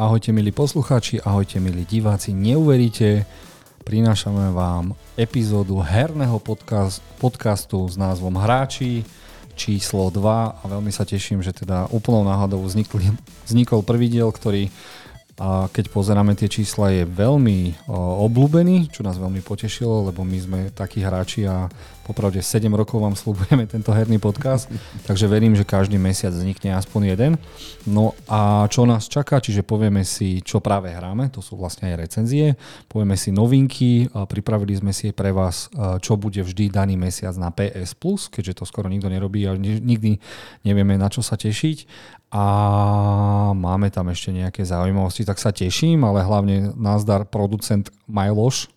Ahojte milí poslucháči, ahojte milí diváci. Neuveríte, prinášame vám epizódu herného podcast, podcastu s názvom Hráči číslo 2 a veľmi sa teším, že teda úplnou náhodou vznikol prvý diel, ktorý a keď pozeráme tie čísla, je veľmi obľúbený, čo nás veľmi potešilo, lebo my sme takí hráči a popravde 7 rokov vám slúbujeme tento herný podcast, takže verím, že každý mesiac vznikne aspoň jeden. No a čo nás čaká, čiže povieme si, čo práve hráme, to sú vlastne aj recenzie, povieme si novinky, pripravili sme si pre vás, čo bude vždy daný mesiac na PS+, keďže to skoro nikto nerobí a nikdy nevieme na čo sa tešiť a máme tam ešte nejaké zaujímavosti, tak sa teším, ale hlavne názdar producent Majloš.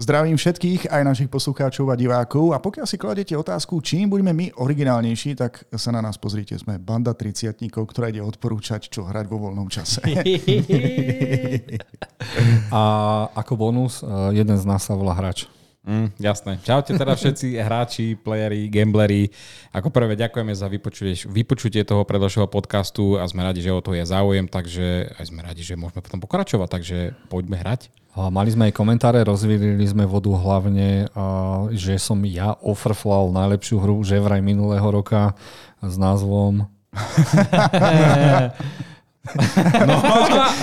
Zdravím všetkých, aj našich poslucháčov a divákov a pokiaľ si kladete otázku, čím budeme my originálnejší, tak sa na nás pozrite, sme banda 30 ktorá ide odporúčať, čo hrať vo voľnom čase. a ako bonus, eh, jeden z nás sa volá hráč. Mm, jasné. Čaute teda všetci hráči, playeri, gambleri. Ako prvé ďakujeme za vypočutie, vypočutie toho predložšieho podcastu a sme radi, že o to je záujem, takže aj sme radi, že môžeme potom pokračovať, takže poďme hrať. A mali sme aj komentáre, rozvíjili sme vodu hlavne, že som ja ofrflal najlepšiu hru že vraj minulého roka s názvom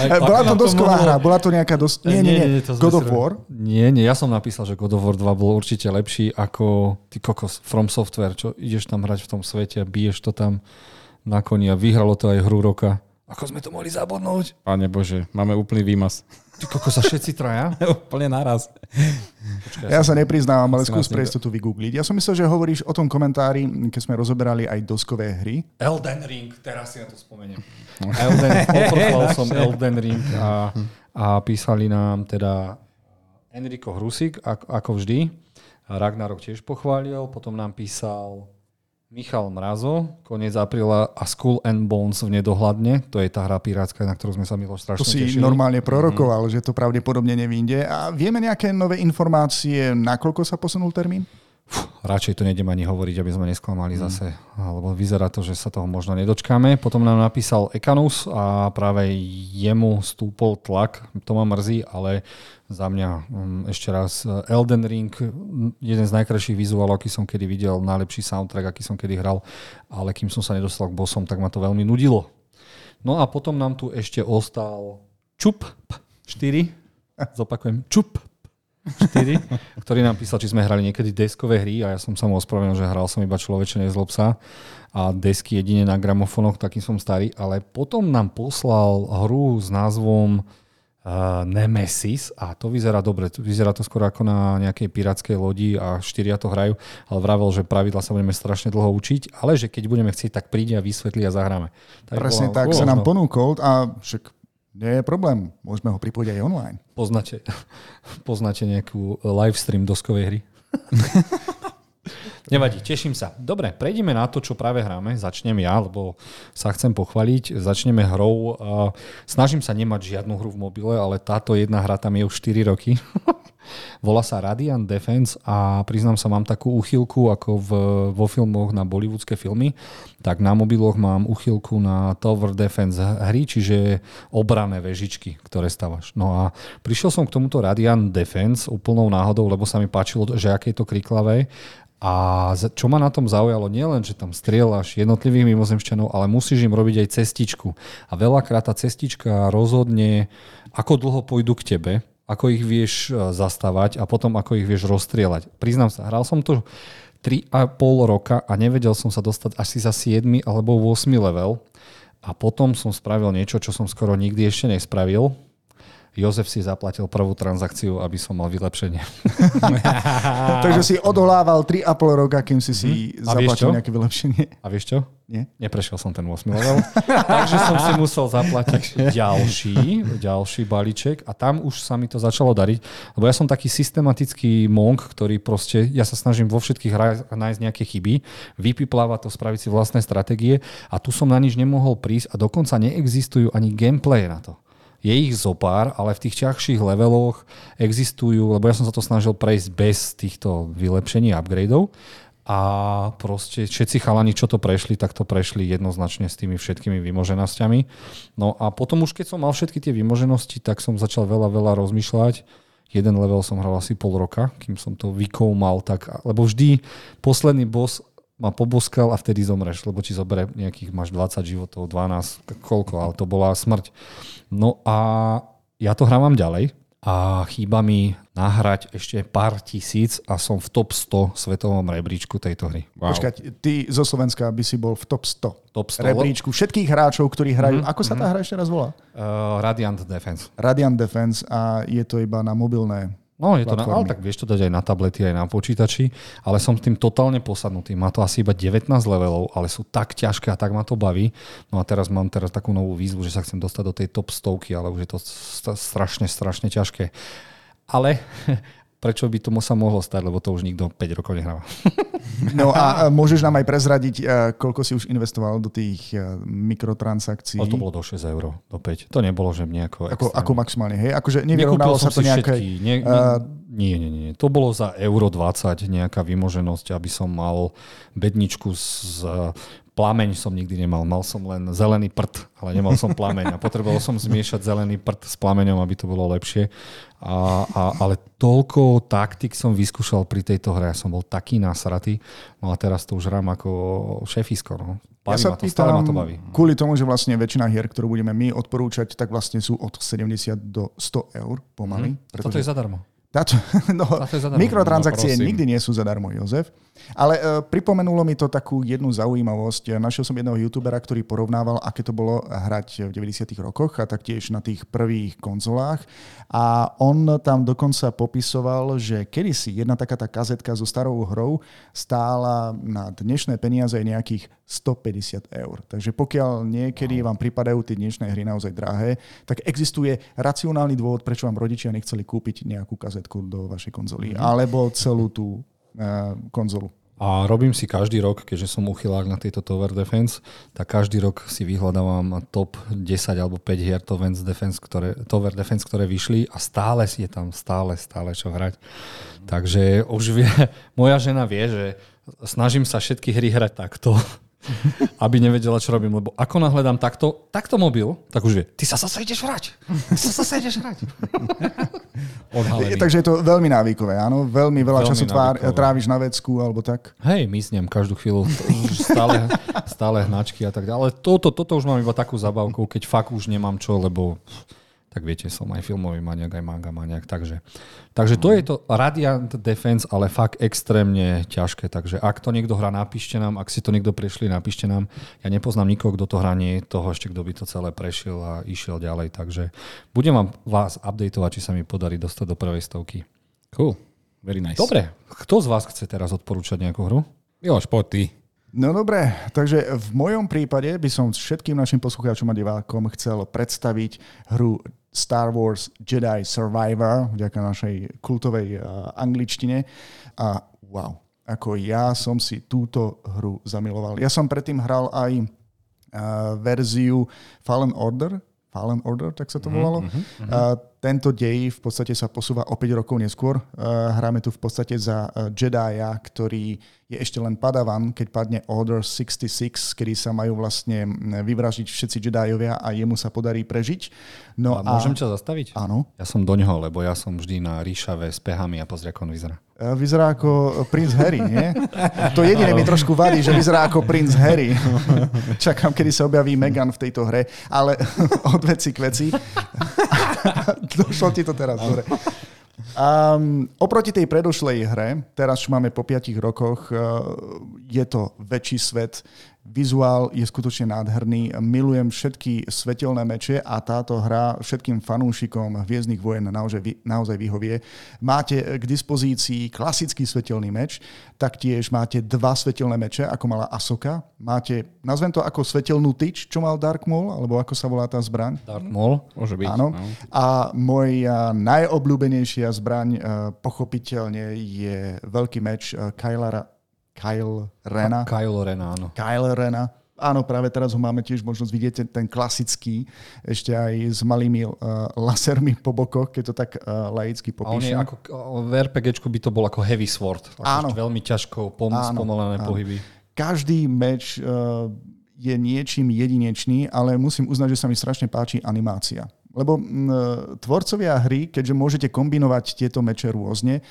No, bola to dosková hra, bola to nejaká dos... Nie, nie, nie, nie to God of War? Nie, nie, ja som napísal, že God of War 2 bol určite lepší ako ty kokos From Software, čo ideš tam hrať v tom svete a biješ to tam na koni a vyhralo to aj hru roka. Ako sme to mohli zabudnúť? Pane Bože, máme úplný výmaz. Ty koko sa všetci traja? Úplne naraz. Počkaj, ja sa nepriznávam, ale skús pre istotu vygoogliť. Ja som myslel, že hovoríš o tom komentári, keď sme rozoberali aj doskové hry. Elden Ring, teraz si na to spomeniem. Elden, som Elden Ring a, a písali nám teda Enrico Hrusik, ako, ako vždy. Ragnarok tiež pochválil, potom nám písal Michal Mrazo, koniec apríla a Skull and Bones v nedohľadne. To je tá hra pirátska, na ktorú sme sa Milo strašne To si tešili. normálne prorokoval, mm-hmm. že to pravdepodobne nevýjde. A vieme nejaké nové informácie, nakoľko sa posunul termín? Fuh, radšej to nejdem ani hovoriť, aby sme nesklamali mm. zase, lebo vyzerá to, že sa toho možno nedočkáme. Potom nám napísal Ekanus a práve jemu stúpol tlak, to ma mrzí, ale za mňa um, ešte raz Elden Ring, jeden z najkrajších vizuálov, aký som kedy videl, najlepší soundtrack, aký som kedy hral, ale kým som sa nedostal k bossom, tak ma to veľmi nudilo. No a potom nám tu ešte ostal Čup 4, zopakujem, Čup 4, ktorý nám písal, či sme hrali niekedy deskové hry a ja som sa mu ospravedlnil, že hral som iba človeče nezlob sa a desky jedine na gramofonoch, taký som starý, ale potom nám poslal hru s názvom uh, Nemesis a to vyzerá dobre. Vyzerá to skoro ako na nejakej pirátskej lodi a štyria to hrajú, ale vravel, že pravidla sa budeme strašne dlho učiť, ale že keď budeme chcieť, tak príde a vysvetlí a zahráme. Tak Presne bola, tak bola, sa nám ponúkol a však nie je problém, môžeme ho pripojiť aj online. Poznáte, poznáte nejakú live stream doskovej hry? Nevadí, teším sa. Dobre, prejdeme na to, čo práve hráme. Začnem ja, lebo sa chcem pochváliť. Začneme hrou. Snažím sa nemať žiadnu hru v mobile, ale táto jedna hra tam je už 4 roky. Volá sa Radiant Defense a priznám sa, mám takú uchylku ako v, vo filmoch na bollywoodske filmy, tak na mobiloch mám uchylku na Tower Defense hry, čiže obrané vežičky, ktoré stavaš. No a prišiel som k tomuto Radiant Defense úplnou náhodou, lebo sa mi páčilo, že aké je to kriklavé a čo ma na tom zaujalo, nie len, že tam strieľaš jednotlivých mimozemšťanov, ale musíš im robiť aj cestičku. A veľakrát tá cestička rozhodne, ako dlho pôjdu k tebe, ako ich vieš e, zastávať a potom ako ich vieš rozstrieľať. Priznám sa, hral som to 3,5 roka a nevedel som sa dostať asi za 7 alebo 8 level. A potom som spravil niečo, čo som skoro nikdy ešte nespravil Jozef si zaplatil prvú transakciu, aby som mal vylepšenie. Takže si odolával 3,5 roka, kým si si mm. zaplatil nejaké vylepšenie. A vieš čo? Nie? Neprešiel som ten 8 level. Takže som si musel zaplatiť ďalší, ďalší balíček a tam už sa mi to začalo dariť. Lebo ja som taký systematický monk, ktorý proste, ja sa snažím vo všetkých hrách nájsť nejaké chyby, vypiplávať to, spraviť si vlastné stratégie a tu som na nič nemohol prísť a dokonca neexistujú ani gameplay na to je ich zopár, ale v tých ťažších leveloch existujú, lebo ja som sa to snažil prejsť bez týchto vylepšení upgradeov a proste všetci chalani, čo to prešli, tak to prešli jednoznačne s tými všetkými vymoženosťami. No a potom už keď som mal všetky tie vymoženosti, tak som začal veľa, veľa rozmýšľať. Jeden level som hral asi pol roka, kým som to vykoumal, tak, lebo vždy posledný boss ma poboskal a vtedy zomreš, lebo ti zoberie nejakých, máš 20 životov, 12, koľko, ale to bola smrť. No a ja to hrávam ďalej, a chýba mi nahrať ešte pár tisíc a som v top 100 svetovom rebríčku tejto hry. Wow. Počkať, ty zo Slovenska by si bol v top 100, top 100 rebríčku všetkých hráčov, ktorí hrajú. Mm-hmm. Ako sa tá hra ešte raz volá? Uh, Radiant Defense. Radiant Defense a je to iba na mobilné No, je to na, ale tak vieš to dať aj na tablety, aj na počítači, ale som s tým totálne posadnutý. Má to asi iba 19 levelov, ale sú tak ťažké a tak ma to baví. No a teraz mám teraz takú novú výzvu, že sa chcem dostať do tej top stovky, ale už je to strašne, strašne ťažké. Ale prečo by to sa mohlo stať, lebo to už nikto 5 rokov nehráva. No a môžeš nám aj prezradiť, koľko si už investoval do tých mikrotransakcií? O, to bolo do 6 eur, do 5. To nebolo, že nejako... Ako, ako maximálne, hej? Akože nevyrovnalo sa to nejaké... Nie, uh, nie, nie, nie. To bolo za euro 20 nejaká vymoženosť, aby som mal bedničku s plameň som nikdy nemal. Mal som len zelený prd, ale nemal som plameň. A potreboval som zmiešať zelený prd s plameňom, aby to bolo lepšie. A, a, ale toľko taktik som vyskúšal pri tejto hre. Ja som bol taký nasratý. No a teraz to už hrám ako šefisko. No. Baví ja sa to, stále ma to baví. Kvôli tomu, že vlastne väčšina hier, ktorú budeme my odporúčať, tak vlastne sú od 70 do 100 eur pomaly. Hmm. Pretože... Toto je zadarmo. Táto, no, mikrotransakcie no, nikdy nie sú zadarmo, Jozef. Ale uh, pripomenulo mi to takú jednu zaujímavosť. Našiel som jedného youtubera, ktorý porovnával, aké to bolo hrať v 90. rokoch a taktiež na tých prvých konzolách. A on tam dokonca popisoval, že kedysi jedna taká tá kazetka so starou hrou stála na dnešné peniaze nejakých 150 eur. Takže pokiaľ niekedy vám pripadajú tie dnešné hry naozaj drahé, tak existuje racionálny dôvod, prečo vám rodičia nechceli kúpiť nejakú kazetku do vašej konzoly. Mm. Alebo celú tú uh, konzolu. A robím si každý rok, keďže som uchylák na tieto Tower Defense, tak každý rok si vyhľadávam top 10 alebo 5 hier Tower Defense, ktoré, Tower Defense, ktoré vyšli a stále si je tam, stále, stále čo hrať. Takže už vie, moja žena vie, že snažím sa všetky hry hrať takto, aby nevedela, čo robím. Lebo ako nahľadám takto, takto mobil, tak už vie, ty sa zase ideš hrať. Ty sa zase ideš hrať. Odhalený. Takže je to veľmi návykové, áno? Veľmi veľa veľmi času tvár, tráviš na vecku alebo tak? Hej, mysnem každú chvíľu. Stále, stále hnačky a tak ďalej. Ale toto, toto už mám iba takú zabavku, keď fakt už nemám čo, lebo tak viete, som aj filmový maniak, aj manga maniak. Takže, takže to je to Radiant Defense, ale fakt extrémne ťažké. Takže ak to niekto hrá, napíšte nám. Ak si to niekto prešli, napíšte nám. Ja nepoznám nikoho, kto to hrá, nie toho ešte, kto by to celé prešiel a išiel ďalej. Takže budem vám vás updateovať, či sa mi podarí dostať do prvej stovky. Cool. Very nice. Dobre. Kto z vás chce teraz odporúčať nejakú hru? Miloš, poď ty. No dobre, takže v mojom prípade by som všetkým našim poslucháčom a divákom chcel predstaviť hru Star Wars Jedi Survivor, vďaka našej kultovej uh, angličtine. A wow, ako ja som si túto hru zamiloval. Ja som predtým hral aj uh, verziu Fallen Order, Fallen Order, tak sa to mhm, volalo. Mm-hmm, mm-hmm. Uh, tento dej v podstate sa posúva o 5 rokov neskôr. Uh, hráme tu v podstate za uh, Jedia, ktorý je ešte len padavan, keď padne Order 66, kedy sa majú vlastne vyvražiť všetci Jediovia a jemu sa podarí prežiť. No a, a môžem ťa zastaviť? Áno. Ja som do ňoho, lebo ja som vždy na ríšave s pehami a pozri, ako on vyzerá. E, vyzerá ako princ Harry, nie? To jediné mi trošku vadí, že vyzerá ako princ Harry. Čakám, kedy sa objaví Megan v tejto hre, ale od veci k veci. Došlo ti to teraz, dobre. Um, oproti tej predošlej hre, teraz čo máme po 5 rokoch, uh, je to väčší svet, Vizuál je skutočne nádherný. Milujem všetky svetelné meče a táto hra všetkým fanúšikom Hviezdnych vojen naozaj, naozaj vyhovie. Máte k dispozícii klasický svetelný meč, taktiež máte dva svetelné meče, ako mala Asoka. Máte, nazvem to ako svetelnú tyč, čo mal Dark Maul, alebo ako sa volá tá zbraň. Dark Maul, môže byť. Áno. No. A moja najobľúbenejšia zbraň eh, pochopiteľne je veľký meč eh, Kylara Kyle Rena. Kyle Rena, áno. Kyle Rena. Áno, práve teraz ho máme tiež možnosť vidieť, ten klasický, ešte aj s malými uh, lasermi po bokoch, keď to tak uh, laicky popíšem. A on je ako, v RPGčku by to bol ako heavy sword. Ako Áno. Veľmi ťažko pom- áno, spomalené áno. pohyby. Každý meč uh, je niečím jedinečný, ale musím uznať, že sa mi strašne páči animácia. Lebo m, tvorcovia hry, keďže môžete kombinovať tieto meče rôzne,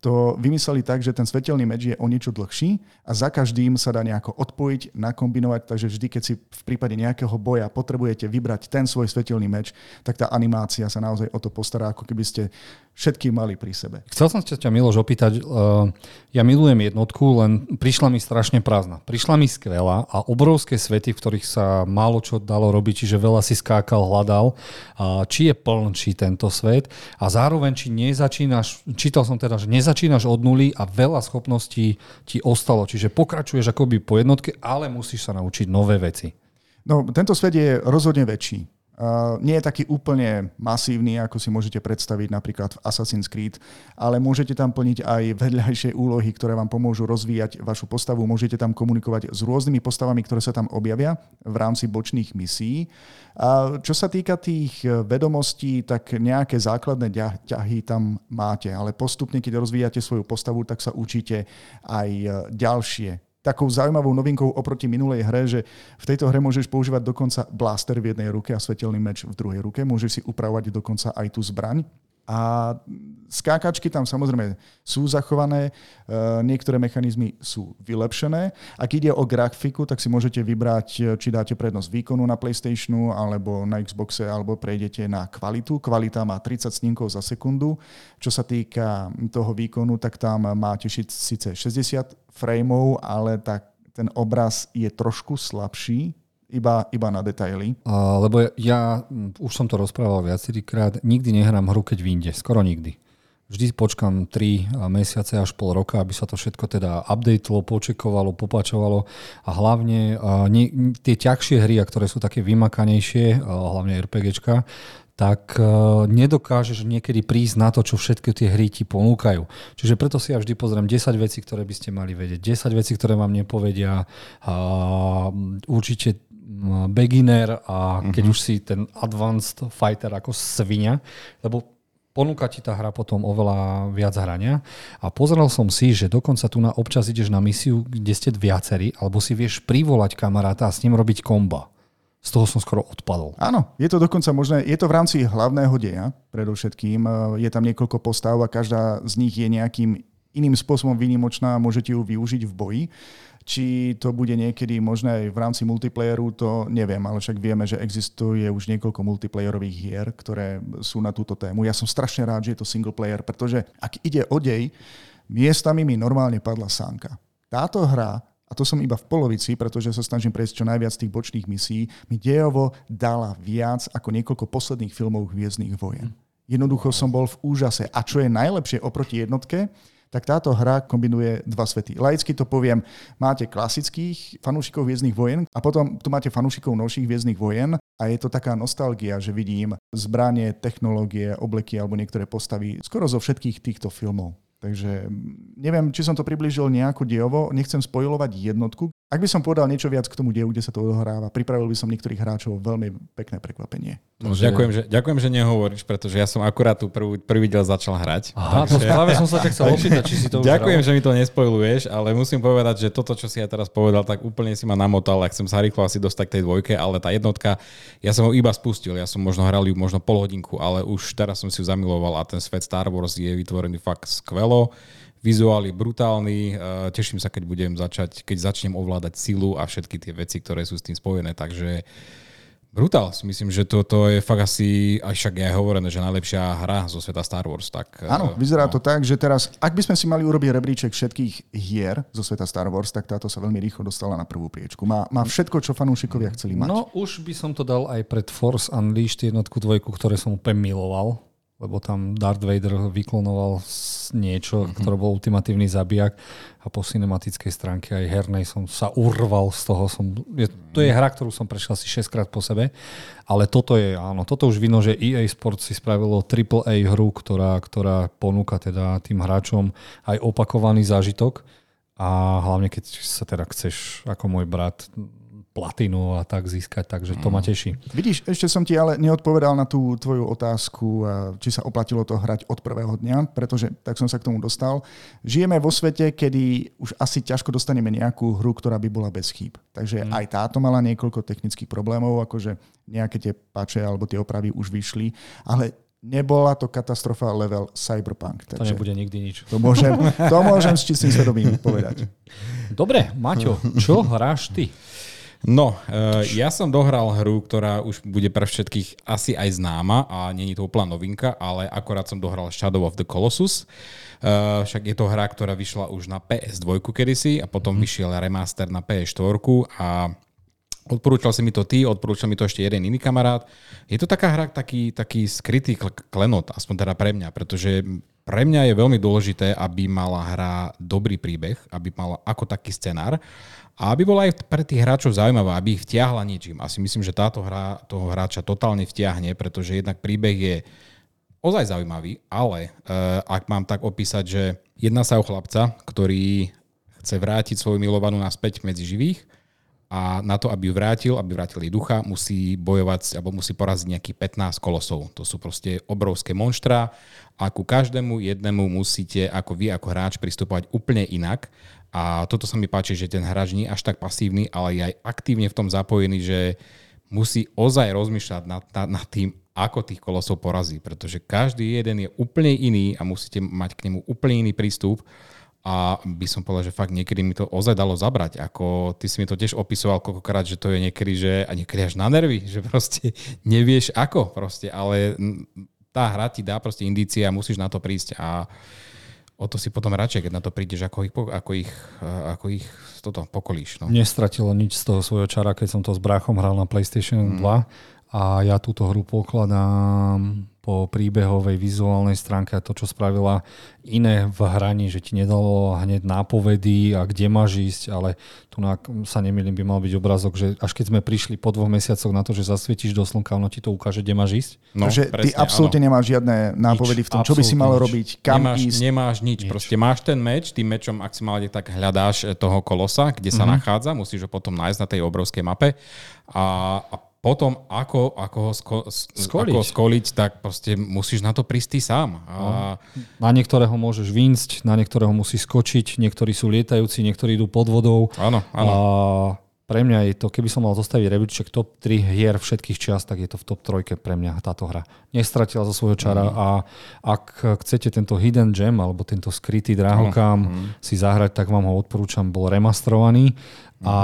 to vymysleli tak, že ten svetelný meč je o niečo dlhší a za každým sa dá nejako odpojiť, nakombinovať, takže vždy, keď si v prípade nejakého boja potrebujete vybrať ten svoj svetelný meč, tak tá animácia sa naozaj o to postará, ako keby ste všetky mali pri sebe. Chcel som ťa, Miloš, opýtať, uh, ja milujem jednotku, len prišla mi strašne prázdna. Prišla mi skvelá a obrovské svety, v ktorých sa málo čo dalo robiť, čiže veľa si skákal, hľadal, uh, či je plnší tento svet a zároveň, či nezačínaš, čítal som teda, že nezačínaš od nuly a veľa schopností ti ostalo, čiže pokračuješ akoby po jednotke, ale musíš sa naučiť nové veci. No, tento svet je rozhodne väčší. Uh, nie je taký úplne masívny, ako si môžete predstaviť napríklad v Assassin's Creed, ale môžete tam plniť aj vedľajšie úlohy, ktoré vám pomôžu rozvíjať vašu postavu. Môžete tam komunikovať s rôznymi postavami, ktoré sa tam objavia v rámci bočných misií. A čo sa týka tých vedomostí, tak nejaké základné ťahy tam máte, ale postupne, keď rozvíjate svoju postavu, tak sa učíte aj ďalšie takou zaujímavou novinkou oproti minulej hre, že v tejto hre môžeš používať dokonca blaster v jednej ruke a svetelný meč v druhej ruke. Môžeš si upravovať dokonca aj tú zbraň. A skákačky tam samozrejme sú zachované, e, niektoré mechanizmy sú vylepšené. Ak ide o grafiku, tak si môžete vybrať, e, či dáte prednosť výkonu na PlayStationu, alebo na Xboxe, alebo prejdete na kvalitu. Kvalita má 30 snímkov za sekundu. Čo sa týka toho výkonu, tak tam máte síce 60 frameov, ale tak ten obraz je trošku slabší, iba, iba na detaily. Uh, lebo ja, už som to rozprával viacerýkrát, nikdy nehrám hru, keď vyjde. Skoro nikdy. Vždy počkam 3 mesiace až pol roka, aby sa to všetko teda updatelo, počekovalo, popačovalo a hlavne uh, nie, tie ťažšie hry, ktoré sú také vymakanejšie, uh, hlavne RPGčka, tak uh, nedokážeš niekedy prísť na to, čo všetky tie hry ti ponúkajú. Čiže preto si ja vždy pozriem 10 vecí, ktoré by ste mali vedieť, 10 vecí, ktoré vám nepovedia, uh, určite beginner a keď uh-huh. už si ten advanced fighter ako svinia, lebo ponúka ti tá hra potom oveľa viac hrania. A pozeral som si, že dokonca tu na občas ideš na misiu, kde ste viacerí, alebo si vieš privolať kamaráta a s ním robiť komba. Z toho som skoro odpadol. Áno, je to dokonca možné, je to v rámci hlavného deja, predovšetkým. Je tam niekoľko postav a každá z nich je nejakým iným spôsobom výnimočná a môžete ju využiť v boji. Či to bude niekedy možné aj v rámci multiplayeru, to neviem, ale však vieme, že existuje už niekoľko multiplayerových hier, ktoré sú na túto tému. Ja som strašne rád, že je to single player, pretože ak ide o dej, miestami mi normálne padla sánka. Táto hra a to som iba v polovici, pretože sa snažím prejsť čo najviac tých bočných misií, mi dejovo dala viac ako niekoľko posledných filmov Hviezdnych vojen. Jednoducho som bol v úžase. A čo je najlepšie oproti jednotke, tak táto hra kombinuje dva svety. Laicky to poviem, máte klasických fanúšikov Hviezdnych vojen a potom tu máte fanúšikov novších Hviezdnych vojen a je to taká nostalgia, že vidím zbranie, technológie, obleky alebo niektoré postavy skoro zo všetkých týchto filmov. Takže neviem, či som to približil nejako diejovo, nechcem spojovať jednotku. Ak by som povedal niečo viac k tomu dielu, kde sa to odohráva, pripravil by som niektorých hráčov veľmi pekné prekvapenie. No, že... ďakujem, že, ďakujem, že nehovoríš, pretože ja som akurát tu prvý, prvý diel začal hrať. Aha, takže... to práve som sa ťa chcel opýtať, či si to už Ďakujem, hral. že mi to nespojluješ, ale musím povedať, že toto, čo si ja teraz povedal, tak úplne si ma namotal a chcem sa rýchlo asi dostať k tej dvojke, ale tá jednotka, ja som ho iba spustil, ja som možno hral ju možno pol hodinku, ale už teraz som si ju zamiloval a ten svet Star Wars je vytvorený fakt skvelo vizuál je brutálny, teším sa, keď budem začať, keď začnem ovládať silu a všetky tie veci, ktoré sú s tým spojené, takže Brutál, si myslím, že toto je fakt asi, aj však je hovorené, že najlepšia hra zo sveta Star Wars. Tak, Áno, vyzerá no. to tak, že teraz, ak by sme si mali urobiť rebríček všetkých hier zo sveta Star Wars, tak táto sa veľmi rýchlo dostala na prvú priečku. Má, má všetko, čo fanúšikovia chceli mať. No už by som to dal aj pred Force Unleashed jednotku, dvojku, ktoré som úplne miloval lebo tam Darth Vader vyklonoval niečo, mm-hmm. ktoré bol ultimatívny zabijak a po cinematickej stránke aj hernej som sa urval z toho. Som, je, to je hra, ktorú som prešiel asi 6 krát po sebe, ale toto je, áno, toto už vidno, že EA Sports si spravilo AAA hru, ktorá, ktorá ponúka teda tým hráčom aj opakovaný zážitok a hlavne keď sa teda chceš, ako môj brat, platinu a tak získať, takže to ma teší. Vidíš, ešte som ti ale neodpovedal na tú tvoju otázku, či sa oplatilo to hrať od prvého dňa, pretože tak som sa k tomu dostal. Žijeme vo svete, kedy už asi ťažko dostaneme nejakú hru, ktorá by bola bez chýb. Takže mm. aj táto mala niekoľko technických problémov, akože nejaké tie pače alebo tie opravy už vyšli, ale nebola to katastrofa level Cyberpunk. Takže to nebude nikdy nič. To môžem, to môžem s čistým svedomím povedať. Dobre, Maťo, čo hráš ty? No, uh, ja som dohral hru, ktorá už bude pre všetkých asi aj známa a není to úplná novinka, ale akorát som dohral Shadow of the Colossus. Uh, však je to hra, ktorá vyšla už na PS2 kedysi a potom mm. vyšiel remaster na PS4 a Odporúčal si mi to ty, odporúčal mi to ešte jeden iný kamarát. Je to taká hra, taký, taký skrytý klenot, aspoň teda pre mňa, pretože pre mňa je veľmi dôležité, aby mala hra dobrý príbeh, aby mala ako taký scenár a aby bola aj pre tých hráčov zaujímavá, aby ich vtiahla niečím. Asi myslím, že táto hra toho hráča totálne vtiahne, pretože jednak príbeh je ozaj zaujímavý, ale uh, ak mám tak opísať, že jedná sa o chlapca, ktorý chce vrátiť svoju milovanú naspäť medzi živých a na to, aby ju vrátil, aby vrátil jej ducha, musí bojovať alebo musí poraziť nejakých 15 kolosov. To sú proste obrovské monštra a ku každému jednému musíte ako vy ako hráč pristupovať úplne inak. A toto sa mi páči, že ten hráč nie je až tak pasívny, ale je aj aktívne v tom zapojený, že musí ozaj rozmýšľať nad, nad, nad tým, ako tých kolosov porazí, pretože každý jeden je úplne iný a musíte mať k nemu úplne iný prístup. A by som povedal, že fakt niekedy mi to ozaj dalo zabrať. Ako ty si mi to tiež opisoval koľkokrát, že to je niekedy, že a niekedy až na nervy, že proste nevieš ako proste, ale tá hra ti dá proste indície a musíš na to prísť. A o to si potom radšej, keď na to prídeš, ako ich, ako ich, ako ich toto pokolíš. No. Nestratilo nič z toho svojho čara, keď som to s bráchom hral na PlayStation 2 mm. a ja túto hru pokladám po príbehovej vizuálnej stránke a to, čo spravila iné v hraní, že ti nedalo hneď nápovedy a kde máš ísť, ale tu na, sa nemýlim, by mal byť obrazok, že až keď sme prišli po dvoch mesiacoch na to, že zasvietíš do slnka, ono ti to ukáže, kde máš ísť. No, Takže presne, ty absolútne áno. nemáš žiadne nápovedy nič, v tom, čo by si mal nič. robiť, kam nemáš, ísť. Nemáš nič, nič, proste máš ten meč, tým mečom maximálne tak hľadáš toho kolosa, kde sa mm-hmm. nachádza, musíš ho potom nájsť na tej obrovskej mape a, a potom, ako, ako ho sko, skoliť. Ako skoliť, tak proste musíš na to prísť ty sám. A... No. Na niektorého môžeš výjsť, na niektorého musí skočiť, niektorí sú lietajúci, niektorí idú pod vodou. Áno, áno. A pre mňa je to, keby som mal zostaviť rebríček top 3 hier všetkých čias, tak je to v top 3 pre mňa táto hra. Nestratila zo svojho čara mm. a ak chcete tento hidden gem alebo tento skrytý drahokám mm. si zahrať, tak vám ho odporúčam, bol remastrovaný mm. a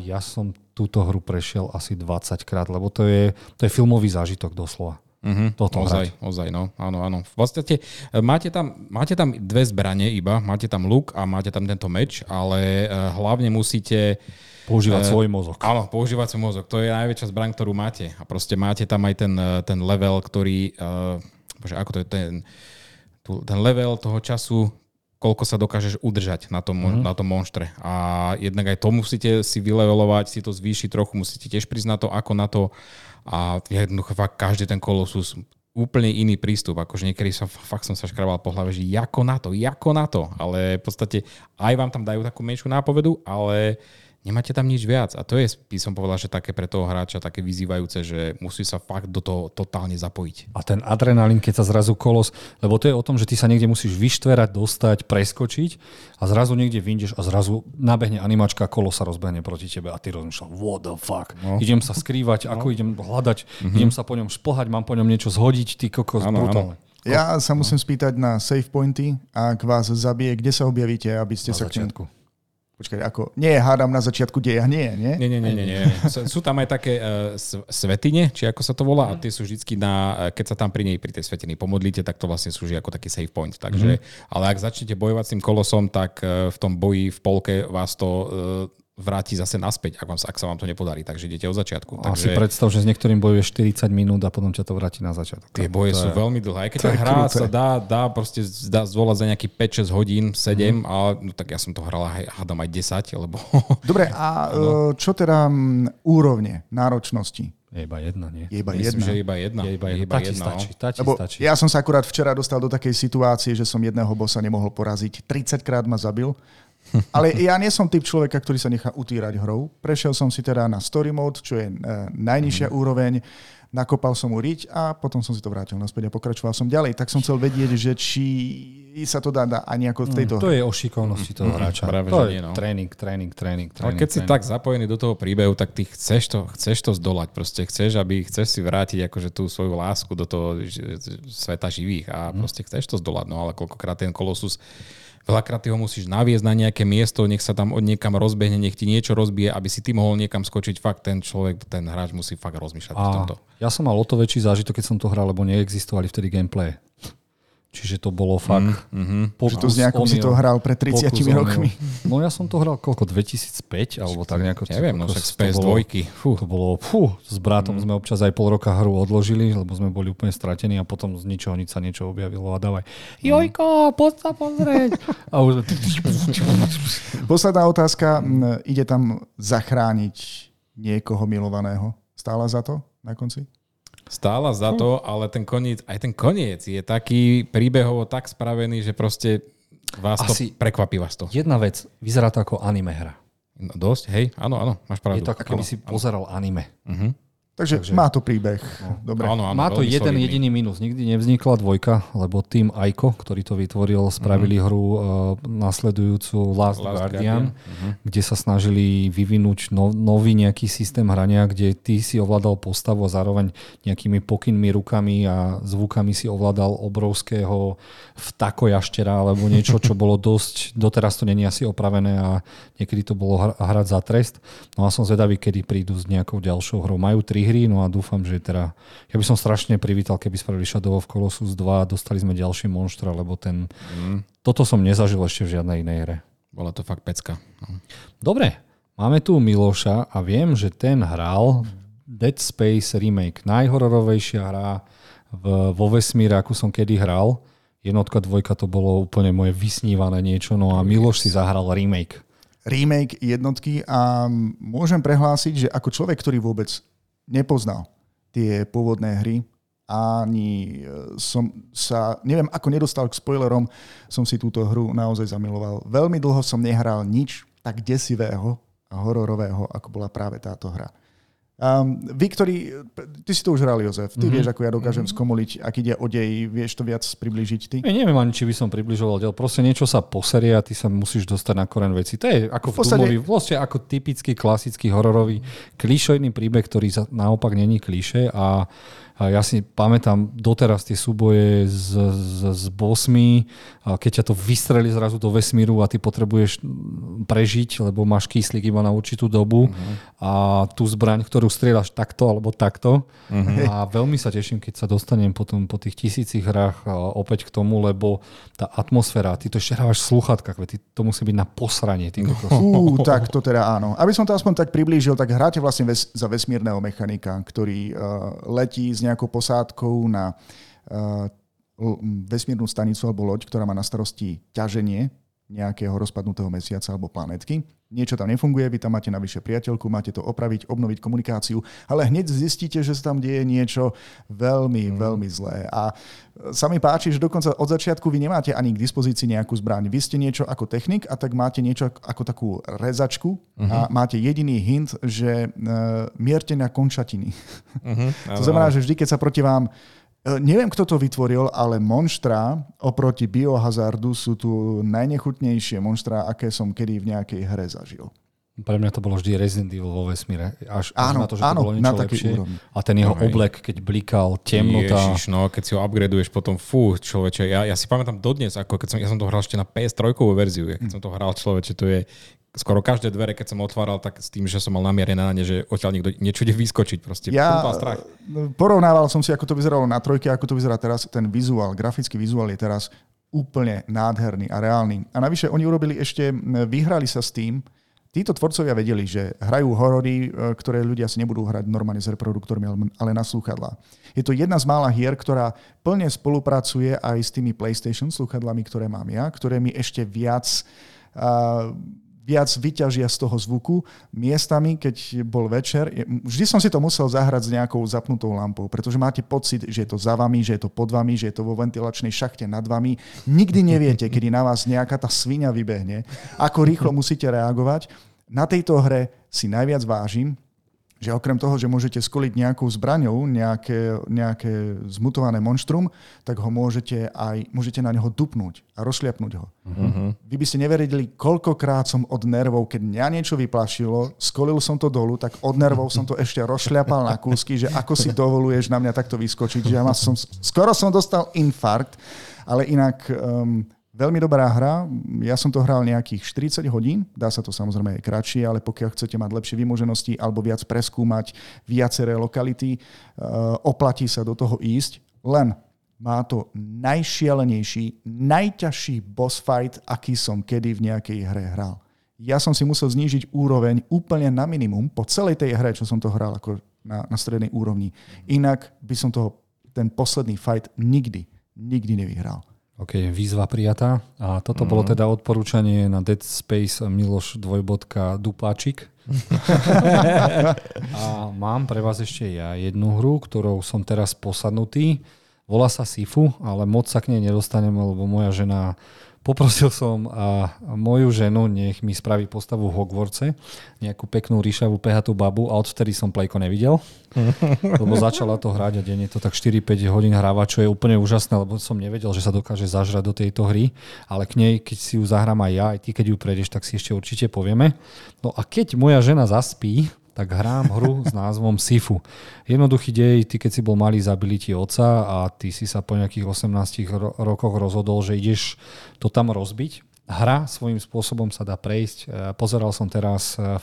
ja som túto hru prešiel asi 20 krát, lebo to je, to je filmový zážitok doslova. Mm-hmm, toto ozaj, hrať. ozaj, no, áno, áno. V podstate e, máte tam, máte tam dve zbranie iba, máte tam luk a máte tam tento meč, ale uh, hlavne musíte Používať uh, svoj mozog. Áno, používať svoj mozog. To je najväčšia zbraň, ktorú máte. A proste máte tam aj ten, ten level, ktorý... Uh, bože, ako to je ten... Ten level toho času, koľko sa dokážeš udržať na tom, mm-hmm. na tom monštre. A jednak aj to musíte si vylevelovať, si to zvýšiť trochu, musíte tiež prísť na to, ako na to. A jednoducho fakt každý ten kolosus úplne iný prístup. Akože niekedy som, fakt som sa škrabal po hlave, že ako na to, ako na to. Ale v podstate aj vám tam dajú takú menšiu nápovedu, ale nemáte tam nič viac. A to je, by som povedal, že také pre toho hráča také vyzývajúce, že musí sa fakt do toho totálne zapojiť. A ten adrenalín, keď sa zrazu kolos, lebo to je o tom, že ty sa niekde musíš vyštverať, dostať, preskočiť a zrazu niekde vyjdeš a zrazu nabehne animačka a kolo sa rozbehne proti tebe a ty rozmýšľaš, what the fuck, no. idem sa skrývať, no. ako idem hľadať, mm-hmm. idem sa po ňom šplhať, mám po ňom niečo zhodiť, ty kokos, ano, brutálne. Ano. Ja sa musím spýtať na save pointy, ak vás zabije, kde sa objavíte, aby ste na sa začiatku. k Počkaj, ako, nie, hádam na začiatku deja, nie, nie? Nie, nie, nie, nie. nie. Sú tam aj také uh, svetine, či ako sa to volá, a tie sú vždy na, e, keď sa tam pri nej, pri tej svetiny pomodlíte, tak to vlastne slúži ako taký save point. Takže, mm-hmm. ale ak začnete bojovať s tým kolosom, tak uh, v tom boji v polke vás to uh, vráti zase naspäť, ak, vám, ak sa vám to nepodarí. Takže idete od začiatku. A Takže... si predstav, že s niektorým bojuješ 40 minút a potom ťa to vráti na začiatok. Tie boje sú je... veľmi dlhé. Aj keď tá hra krúce. sa dá, dá proste dá zvolať za nejaký 5-6 hodín, 7, mm. a no, tak ja som to hral aj, hádam aj 10, lebo... Dobre, a no. čo teda úrovne náročnosti? Je iba jedna, nie? Je iba Myslím, jedna. že iba jedna. Je iba, je iba jedna, stačí, no. tá Lebo stačí. Ja som sa akurát včera dostal do takej situácie, že som jedného bossa nemohol poraziť. 30 krát ma zabil Ale ja nie som typ človeka, ktorý sa nechá utírať hrou. Prešiel som si teda na story mode, čo je uh, najnižšia mm. úroveň nakopal som mu riť a potom som si to vrátil naspäť a pokračoval som ďalej. Tak som chcel vedieť, že či sa to dá, dá ani ako v tejto... Mm, to je o šikovnosti toho mm, hráča. Práve, to je nie, no. tréning, tréning, tréning, tréning. Ale keď tréning. si tak zapojený do toho príbehu, tak ty chceš to, chceš to zdolať. Proste chceš, aby chceš si vrátiť akože tú svoju lásku do toho sveta živých a mm. proste chceš to zdolať. No ale koľkokrát ten kolosus Veľakrát ty ho musíš naviesť na nejaké miesto, nech sa tam od niekam rozbehne, nech ti niečo rozbije, aby si ty mohol niekam skočiť. Fakt ten človek, ten hráč musí fakt rozmýšľať a v tomto. Ja som mal o to väčší zážitok, keď som to hral, lebo neexistovali vtedy gameplay. Čiže to bolo fakt... Mm, mm-hmm. Pokus, že to z nejakom si to hral pred 30 rokmi. No ja som to hral koľko, 2005 alebo tak nejako. Neviem, no však z PS2. Fú. To bolo, fú, s bratom mm. sme občas aj pol roka hru odložili, lebo sme boli úplne stratení a potom z ničoho nič sa niečo objavilo a dávaj. Mm. Jojko, poď sa pozrieť. a už... Posledná otázka. Ide tam zachrániť niekoho milovaného. Stála za to na konci? Stála za to, ale ten koniec, aj ten koniec je taký príbehovo tak spravený, že proste vás Asi to prekvapí vás to. Jedna vec, vyzerá to ako anime hra. No, dosť, hej, áno, áno, máš pravdu. Je to ako keby si pozeral anime. Uh-huh. Takže, Takže má to príbeh. No. Dobre. Áno, áno, má to jeden solidný. jediný minus. Nikdy nevznikla dvojka, lebo tým Aiko, ktorý to vytvoril, spravili mm-hmm. hru uh, nasledujúcu Last, Last Guardian, Guardian. Mm-hmm. kde sa snažili vyvinúť no, nový nejaký systém hrania, kde ty si ovládal postavu a zároveň nejakými pokynmi, rukami a zvukami si ovládal obrovského vtakojaštera alebo niečo, čo bolo dosť, doteraz to není asi opravené a niekedy to bolo hrať za trest. No a som zvedavý, kedy prídu s nejakou ďalšou hrou. Majú tri hry, no a dúfam, že teda... Ja by som strašne privítal, keby spravili Shadow of Colossus 2 a dostali sme ďalšie monštra, lebo ten... Mm. Toto som nezažil ešte v žiadnej inej hre. Bola to fakt pecka. No. Dobre, máme tu Miloša a viem, že ten hral Dead Space Remake. Najhororovejšia hra v, vo vesmíre, akú som kedy hral. Jednotka, dvojka to bolo úplne moje vysnívané niečo, no a Miloš si zahral remake remake jednotky a môžem prehlásiť, že ako človek, ktorý vôbec nepoznal tie pôvodné hry, ani e, som sa, neviem, ako nedostal k spoilerom, som si túto hru naozaj zamiloval. Veľmi dlho som nehral nič tak desivého a hororového, ako bola práve táto hra. Um, vy, ktorí, ty si to už hral, Jozef, ty mm-hmm. vieš, ako ja dokážem mm-hmm. skomoliť, ak ide o dej, vieš to viac približiť ty? Ja neviem ani, či by som približoval diel, proste niečo sa poserie a ty sa musíš dostať na koren veci. To je ako v, v podstate... vlastne ako typický, klasický hororový, klišojný príbeh, ktorý naopak není kliše a a ja si pamätám doteraz tie súboje s, s, s bosmi, keď ťa to vystrelí zrazu do vesmíru a ty potrebuješ prežiť, lebo máš kyslík iba na určitú dobu uh-huh. a tú zbraň, ktorú strieľaš takto alebo takto. Uh-huh. A veľmi sa teším, keď sa dostanem potom po tých tisícich hrách opäť k tomu, lebo tá atmosféra, ty to ešte hrávaš v sluchatkách, ty to musí byť na posranie. Fú, tak to teda áno. Aby som to aspoň tak priblížil, tak hráte vlastne ves, za vesmírneho mechanika, ktorý uh, letí z nejakou posádkou na uh, vesmírnu stanicu alebo loď, ktorá má na starosti ťaženie nejakého rozpadnutého mesiaca alebo planetky. Niečo tam nefunguje, vy tam máte navyše priateľku, máte to opraviť, obnoviť komunikáciu, ale hneď zistíte, že sa tam deje niečo veľmi, mm. veľmi zlé. A sa mi páči, že dokonca od začiatku vy nemáte ani k dispozícii nejakú zbraň. Vy ste niečo ako technik a tak máte niečo ako takú rezačku mm-hmm. a mhm. máte jediný hint, že uh, mierte na končatiny. Mm-hmm. to znamená, že vždy, keď sa proti vám E, neviem, kto to vytvoril, ale monštra oproti biohazardu sú tu najnechutnejšie monštra, aké som kedy v nejakej hre zažil. Pre mňa to bolo vždy Resident Evil vo vesmíre. Až, áno, na to, že áno, to bolo niečo lepšie. Úrovni. A ten jeho no, oblek, keď blikal, temnota. Ježiš, no, keď si ho upgraduješ potom, fú, človeče. Ja, ja si pamätám dodnes, ako keď som, ja som to hral ešte na PS3 verziu. Ja, keď hm. som to hral, človeče, to je skoro každé dvere, keď som otváral, tak s tým, že som mal namierené na ne, že odtiaľ niekto niečo ide vyskočiť. Proste. Ja strach. porovnával som si, ako to vyzeralo na trojke, ako to vyzerá teraz. Ten vizuál, grafický vizuál je teraz úplne nádherný a reálny. A navyše oni urobili ešte, vyhrali sa s tým, títo tvorcovia vedeli, že hrajú horory, e, ktoré ľudia si nebudú hrať normálne s reproduktormi, ale na slúchadlá. Je to jedna z mála hier, ktorá plne spolupracuje aj s tými PlayStation slúchadlami, ktoré mám ja, ktoré mi ešte viac uh, viac vyťažia z toho zvuku. Miestami, keď bol večer, vždy som si to musel zahrať s nejakou zapnutou lampou, pretože máte pocit, že je to za vami, že je to pod vami, že je to vo ventilačnej šachte nad vami. Nikdy neviete, kedy na vás nejaká tá svinia vybehne, ako rýchlo musíte reagovať. Na tejto hre si najviac vážim, že okrem toho, že môžete skoliť nejakou zbraňou nejaké, nejaké zmutované monštrum, tak ho môžete aj môžete na neho dupnúť a rozšliapnúť ho. Uh-huh. Vy by ste neverili, koľkokrát som od nervov, keď mňa niečo vyplašilo, skolil som to dolu, tak od nervov som to ešte rozšliapal na kúsky, že ako si dovoluješ na mňa takto vyskočiť, že ja som, skoro som dostal infarkt, ale inak um, Veľmi dobrá hra, ja som to hral nejakých 40 hodín, dá sa to samozrejme aj kratšie, ale pokiaľ chcete mať lepšie vymoženosti alebo viac preskúmať viaceré lokality, uh, oplatí sa do toho ísť, len má to najšialenejší, najťažší boss fight, aký som kedy v nejakej hre hral. Ja som si musel znížiť úroveň úplne na minimum po celej tej hre, čo som to hral ako na, na strednej úrovni. Inak by som toho, ten posledný fight nikdy, nikdy nevyhral. OK, výzva prijatá. A toto mm. bolo teda odporúčanie na Dead Space Miloš dvojbodka Dupáčik. a mám pre vás ešte ja jednu hru, ktorou som teraz posadnutý. Volá sa Sifu, ale moc sa k nej nedostaneme, lebo moja žena Poprosil som a moju ženu, nech mi spraví postavu v Hogwartse, nejakú peknú ríšavú pehatú babu a odvtedy som plejko nevidel, lebo začala to hrať a denne to tak 4-5 hodín hráva, čo je úplne úžasné, lebo som nevedel, že sa dokáže zažrať do tejto hry, ale k nej, keď si ju zahrám aj ja, aj ty, keď ju prejdeš, tak si ešte určite povieme. No a keď moja žena zaspí, tak hrám hru s názvom Sifu. Jednoduchý dej, ty keď si bol malý, zabili ti oca a ty si sa po nejakých 18 ro- rokoch rozhodol, že ideš to tam rozbiť. Hra svojím spôsobom sa dá prejsť. E, pozeral som teraz e,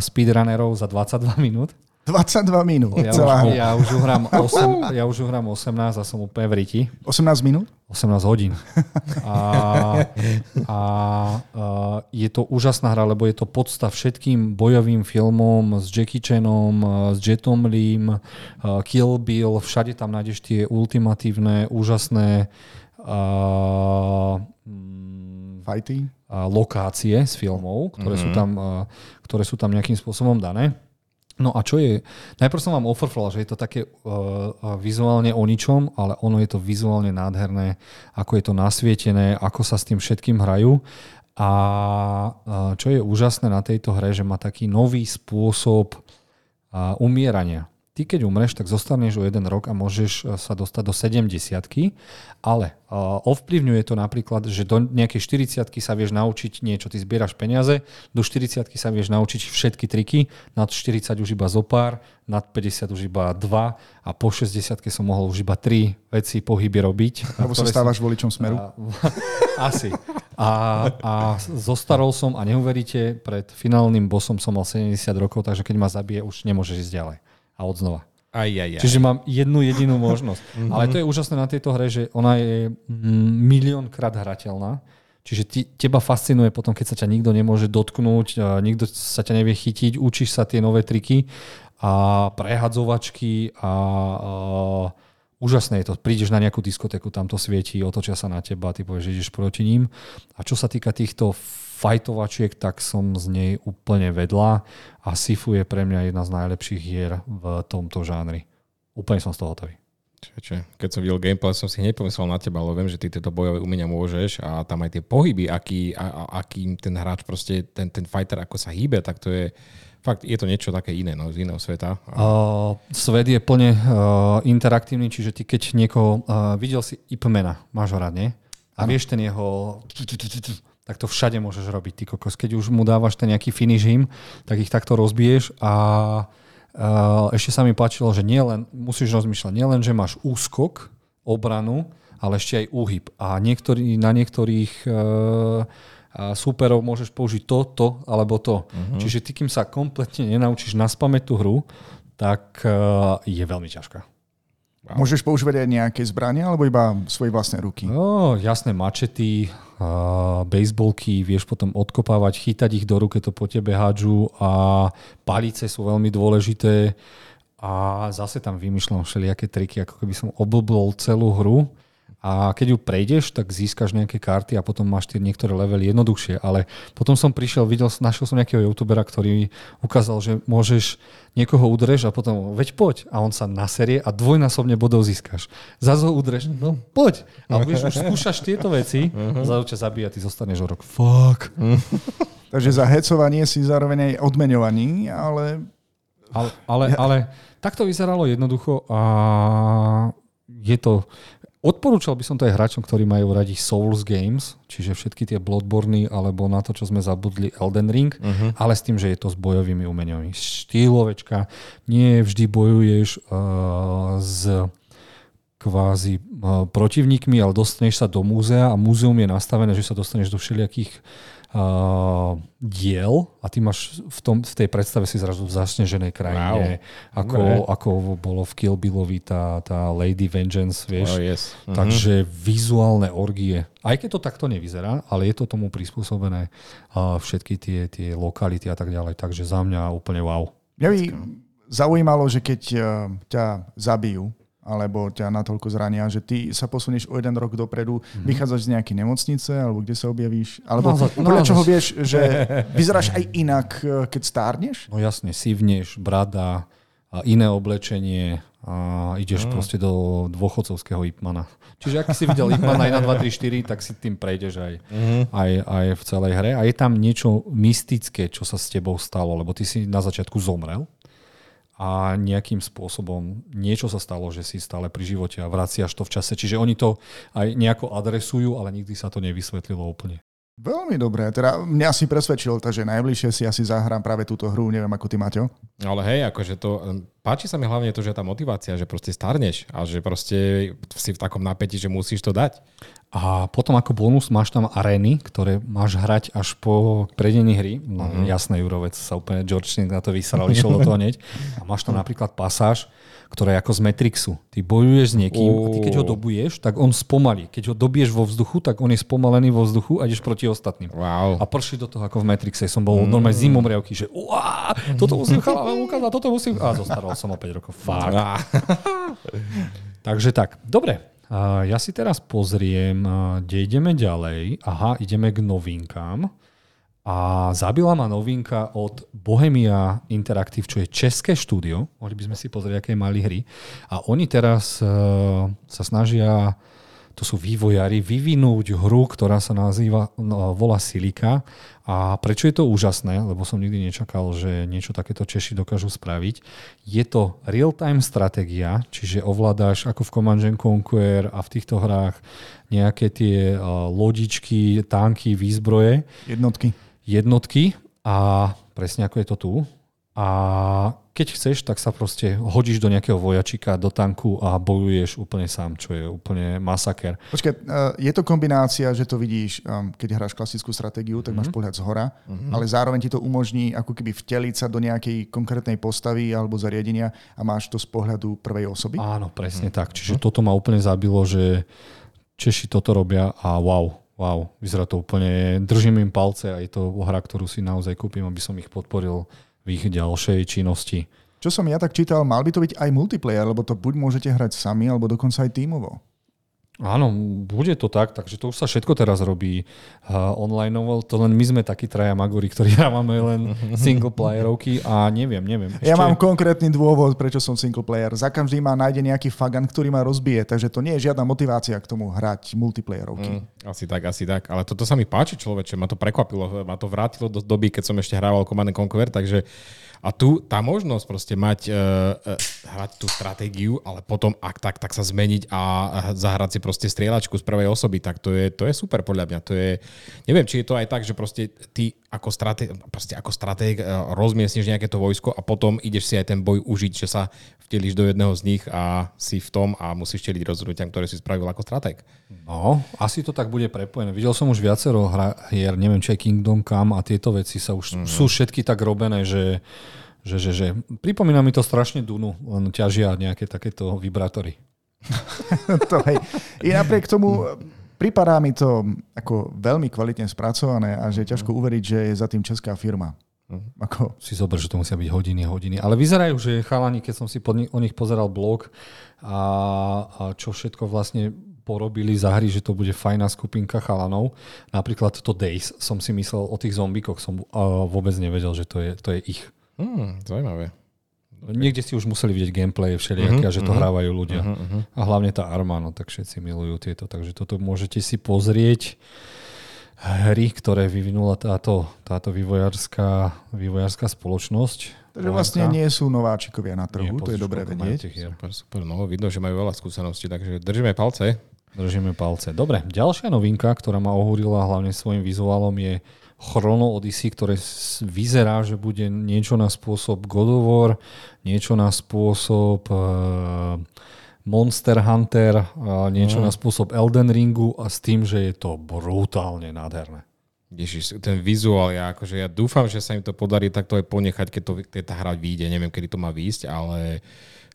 speedrunnerov za 22 minút 22 minút. Ja, celá už, ja, už hrám 8, ja už hrám 18 a som úplne v riti. 18 minút? 18 hodín. A, a, a je to úžasná hra, lebo je to podsta všetkým bojovým filmom s Jackie Chanom, s Jetom Lim, Kill Bill, všade tam nájdeš tie ultimatívne, úžasné a, Fighty? A, lokácie z filmov, ktoré, mm-hmm. sú tam, ktoré sú tam nejakým spôsobom dané. No a čo je, najprv som vám ofrflal, že je to také uh, vizuálne o ničom, ale ono je to vizuálne nádherné, ako je to nasvietené, ako sa s tým všetkým hrajú. A uh, čo je úžasné na tejto hre, že má taký nový spôsob uh, umierania ty keď umreš, tak zostaneš o jeden rok a môžeš e, sa dostať do 70 ale uh, ovplyvňuje to napríklad, že do nejakej 40 sa vieš naučiť niečo, ty zbieraš peniaze, do 40 sa vieš naučiť všetky triky, nad 40 už iba zo pár, nad 50 už iba dva a po 60 som mohol už iba tri veci pohyby robiť. Alebo sa stávaš som... voličom smeru? A, asi. A, a zostarol som a neuveríte, pred finálnym bosom som mal 70 rokov, takže keď ma zabije, už nemôžeš ísť ďalej a odznova. Aj, aj, aj. Čiže mám jednu jedinú možnosť. mm-hmm. Ale to je úžasné na tejto hre, že ona je miliónkrát hrateľná. Čiže ty, teba fascinuje potom, keď sa ťa nikto nemôže dotknúť, nikto sa ťa nevie chytiť, učíš sa tie nové triky a prehadzovačky a, a úžasné je to. Prídeš na nejakú diskotéku, tam to svieti, otočia sa na teba, ty povieš, že ideš proti ním. A čo sa týka týchto fajtovačiek, tak som z nej úplne vedla a Sifu je pre mňa jedna z najlepších hier v tomto žánri. Úplne som z toho hotový. Čo, Keď som videl gameplay, som si nepomyslel na teba, ale viem, že ty tieto bojové umenia môžeš a tam aj tie pohyby, aký, a, a, aký ten hráč proste, ten, ten fighter ako sa hýbe, tak to je fakt, je to niečo také iné, no, z iného sveta. Uh, svet je plne uh, interaktívny, čiže ty keď niekoho, uh, videl si Ipmana, máš ho rád, nie? A vieš ten jeho tak to všade môžeš robiť, ty kokos. Keď už mu dávaš ten nejaký finish him, tak ich takto rozbiješ a ešte sa mi páčilo, že nielen, musíš rozmýšľať, nielen, že máš úskok, obranu, ale ešte aj úhyb. A niektorý, na niektorých uh, súperov môžeš použiť to, to alebo to. Uh-huh. Čiže ty, kým sa kompletne nenaučíš naspamäť tú hru, tak uh, je veľmi ťažká. Wow. Môžeš používať aj nejaké zbrania alebo iba svoje vlastné ruky? No, jasné, mačety, uh, baseballky, vieš potom odkopávať, chytať ich do ruky, to po tebe hádžu a palice sú veľmi dôležité. A zase tam vymýšľam všelijaké triky, ako keby som oblbol celú hru a keď ju prejdeš, tak získaš nejaké karty a potom máš tie niektoré levely jednoduchšie. Ale potom som prišiel, videl, našiel som nejakého youtubera, ktorý ukázal, že môžeš niekoho udreš a potom veď poď. A on sa naserie a dvojnásobne bodov získaš. Zase ho udreš, no poď. A vieš, už skúšaš tieto veci, uh-huh. za ťa zabíja, ty zostaneš o rok. Fuck. Takže za hecovanie si zároveň aj odmeňovaní, ale... Ale, ale, ale tak to vyzeralo jednoducho a je to Odporúčal by som to aj hráčom, ktorí majú radi Souls Games, čiže všetky tie Bloodborne alebo na to, čo sme zabudli Elden Ring, uh-huh. ale s tým, že je to s bojovými umeniami. Štýlovečka, nie vždy bojuješ uh, s kvázi uh, protivníkmi, ale dostaneš sa do múzea a múzeum je nastavené, že sa dostaneš do všelijakých uh, diel a ty máš v, tom, v tej predstave si zrazu v zasneženej krajine, wow. ako, ako bolo v Kill Billovi tá, tá Lady Vengeance, vieš. Oh, yes. uh-huh. Takže vizuálne orgie. Aj keď to takto nevyzerá, ale je to tomu prispôsobené uh, všetky tie, tie lokality a tak ďalej. Takže za mňa úplne wow. Mňa by zaujímalo, že keď uh, ťa zabijú, alebo ťa natoľko zrania, že ty sa posunieš o jeden rok dopredu, mm-hmm. vychádzaš z nejakej nemocnice, alebo kde sa objavíš, alebo no, no, podľa no, čoho vieš, že vyzeráš aj inak, e, keď stárneš? No jasne, sivneš, brada, a iné oblečenie a ideš mm. proste do dôchodcovského Ipmana. Čiže ak si videl Ipmana aj na 2, 3, 4, tak si tým prejdeš aj, mm. aj, aj v celej hre. A je tam niečo mystické, čo sa s tebou stalo, lebo ty si na začiatku zomrel a nejakým spôsobom niečo sa stalo, že si stále pri živote a vraciaš to v čase. Čiže oni to aj nejako adresujú, ale nikdy sa to nevysvetlilo úplne. Veľmi dobré. Teda mňa si presvedčil, takže najbližšie si asi zahrám práve túto hru, neviem ako ty, Maťo. Ale hej, akože to, páči sa mi hlavne to, že tá motivácia, že proste starneš a že proste si v takom napätí, že musíš to dať. A potom ako bonus máš tam arény, ktoré máš hrať až po predení hry. No, mm-hmm. Jasné, Jurovec sa úplne George na to vyseral, išiel do toho hneď. A máš tam napríklad pasáž, ktorá je ako z Matrixu. Ty bojuješ s niekým a ty keď ho dobuješ, tak on spomalí. Keď ho dobiješ vo vzduchu, tak on je spomalený vo vzduchu a ideš proti ostatným. Wow. A prší do toho ako v Matrixe. Som bol mm. normálne zimom riavky, že uá, toto musím chalám ukázať, toto musím... A zostaral som o 5 rokov. Fakt. Takže tak. Dobre, ja si teraz pozriem, kde ideme ďalej. Aha, ideme k novinkám. A zabila ma novinka od Bohemia Interactive, čo je české štúdio. Mohli by sme si pozrieť, aké mali hry. A oni teraz uh, sa snažia to sú vývojári, vyvinúť hru, ktorá sa nazýva, no, volá Silika. A prečo je to úžasné? Lebo som nikdy nečakal, že niečo takéto Češi dokážu spraviť. Je to real-time stratégia, čiže ovládáš ako v Command Conquer a v týchto hrách nejaké tie uh, lodičky, tanky, výzbroje. Jednotky. Jednotky a presne ako je to tu. A keď chceš, tak sa proste hodíš do nejakého vojačika, do tanku a bojuješ úplne sám, čo je úplne masaker. Počkaj, eh, je to kombinácia, že to vidíš, ehm, keď hráš klasickú stratégiu, tak mm-hmm. máš mhm. pohľad z hora, mm-hmm. ale zároveň ti to umožní ako keby vteliť sa do nejakej konkrétnej postavy alebo zariadenia a máš to z pohľadu prvej osoby? Áno, presne mm-hmm. tak. Čiže mm-hmm. toto ma úplne zabilo, že Češi toto robia a wow, wow, vyzerá to úplne, držím im palce a je to hra, ktorú si naozaj kúpim, aby som ich podporil v ich ďalšej činnosti. Čo som ja tak čítal, mal by to byť aj multiplayer, lebo to buď môžete hrať sami, alebo dokonca aj tímovo. Áno, bude to tak, takže to už sa všetko teraz robí uh, online. To len my sme takí traja magori, ktorí hrávame len single playerovky a neviem, neviem. Ešte... Ja mám konkrétny dôvod, prečo som single player. Za každý ma nájde nejaký fagan, ktorý ma rozbije, takže to nie je žiadna motivácia k tomu hrať multiplayerovky. Mm, asi tak, asi tak. Ale toto sa mi páči človeče, ma to prekvapilo, ma to vrátilo do doby, keď som ešte hrával Command Conquer, takže a tu tá možnosť proste mať, uh, hrať tú stratégiu, ale potom ak tak, tak sa zmeniť a zahrať si proste strieľačku z prvej osoby, tak to je, to je super podľa mňa. To je, neviem, či je to aj tak, že proste ty ako stratég, proste ako stratég uh, rozmiestniš nejaké to vojsko a potom ideš si aj ten boj užiť, že sa vtelíš do jedného z nich a si v tom a musíš čeliť rozhodnutiam, ktoré si spravil ako stratég. No, asi to tak bude prepojené. Videl som už viacero hier, neviem, či aj Kingdom Come a tieto veci sa už, mm-hmm. sú všetky tak robené, že že, že, že pripomína mi to strašne Dunu, len ťažia nejaké takéto vibrátory. to, hej. I napriek tomu pripadá mi to ako veľmi kvalitne spracované a že je ťažko uveriť, že je za tým česká firma. Mhm. Ako... Si zober, že to musia byť hodiny a hodiny. Ale vyzerajú, že chalani, keď som si pod ni- o nich pozeral blog a, a čo všetko vlastne porobili za hry, že to bude fajná skupinka chalanov. Napríklad to Days som si myslel o tých zombikoch, som uh, vôbec nevedel, že to je, to je ich. Hmm, zaujímavé. Niekde si už museli vidieť gameplay všelijaké, uh-huh, že to uh-huh, hrávajú ľudia. Uh-huh, uh-huh. A hlavne tá Arma, no tak všetci milujú tieto. Takže toto môžete si pozrieť hry, ktoré vyvinula táto, táto vývojárska, vývojárska spoločnosť. Takže vlastne nie sú nováčikovia na trhu, nie, to je dobré vedieť. Super, super, no vidno, že majú veľa skúseností, takže držíme palce. Držíme palce. Dobre, ďalšia novinka, ktorá ma ohúrila hlavne svojim vizuálom je Chrono Odyssey, ktoré vyzerá, že bude niečo na spôsob God of War, niečo na spôsob uh, Monster Hunter, uh, niečo mm. na spôsob Elden Ringu a s tým, že je to brutálne nádherné. Ježiš, ten vizuál, ja, akože ja dúfam, že sa im to podarí takto aj ponechať, keď, to, keď tá hra vyjde. Neviem, kedy to má výjsť, ale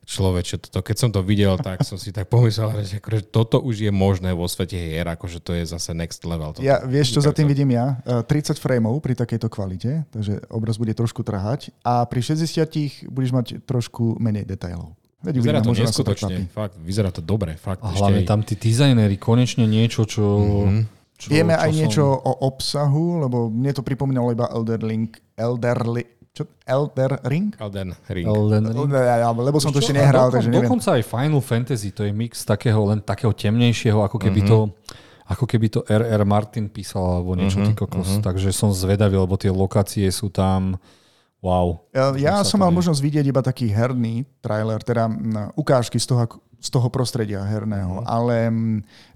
človeče, toto, keď som to videl, tak som si tak pomyslel, že akože toto už je možné vo svete hier, akože to je zase next level. Toto. Ja, vieš, čo za tým vidím ja? 30 e, frameov pri takejto kvalite, takže obraz bude trošku trhať a pri 60 budeš mať trošku menej detailov. Veď vyzerá to neskutočne, fakt, vyzerá to dobre. Fakt, a hlavne aj... tam tí dizajnéri, konečne niečo, čo... Mm-hmm. Čo, Vieme čo aj som... niečo o obsahu, lebo mne to pripomínalo iba Elder Link, Elder, čo? Elder Ring? Elden Ring. Elden Ring. Lebo som to ešte nehral, dokon, takže neviem. Dokonca aj Final Fantasy, to je mix takého len takého temnejšieho, ako keby mm-hmm. to ako keby to R.R. Martin písal alebo niečo, mm-hmm, kokos. Mm-hmm. Takže som zvedavý, lebo tie lokácie sú tam wow. Ja, ja som mal možnosť vidieť iba taký herný trailer, teda ukážky z toho, z toho prostredia herného, mm. ale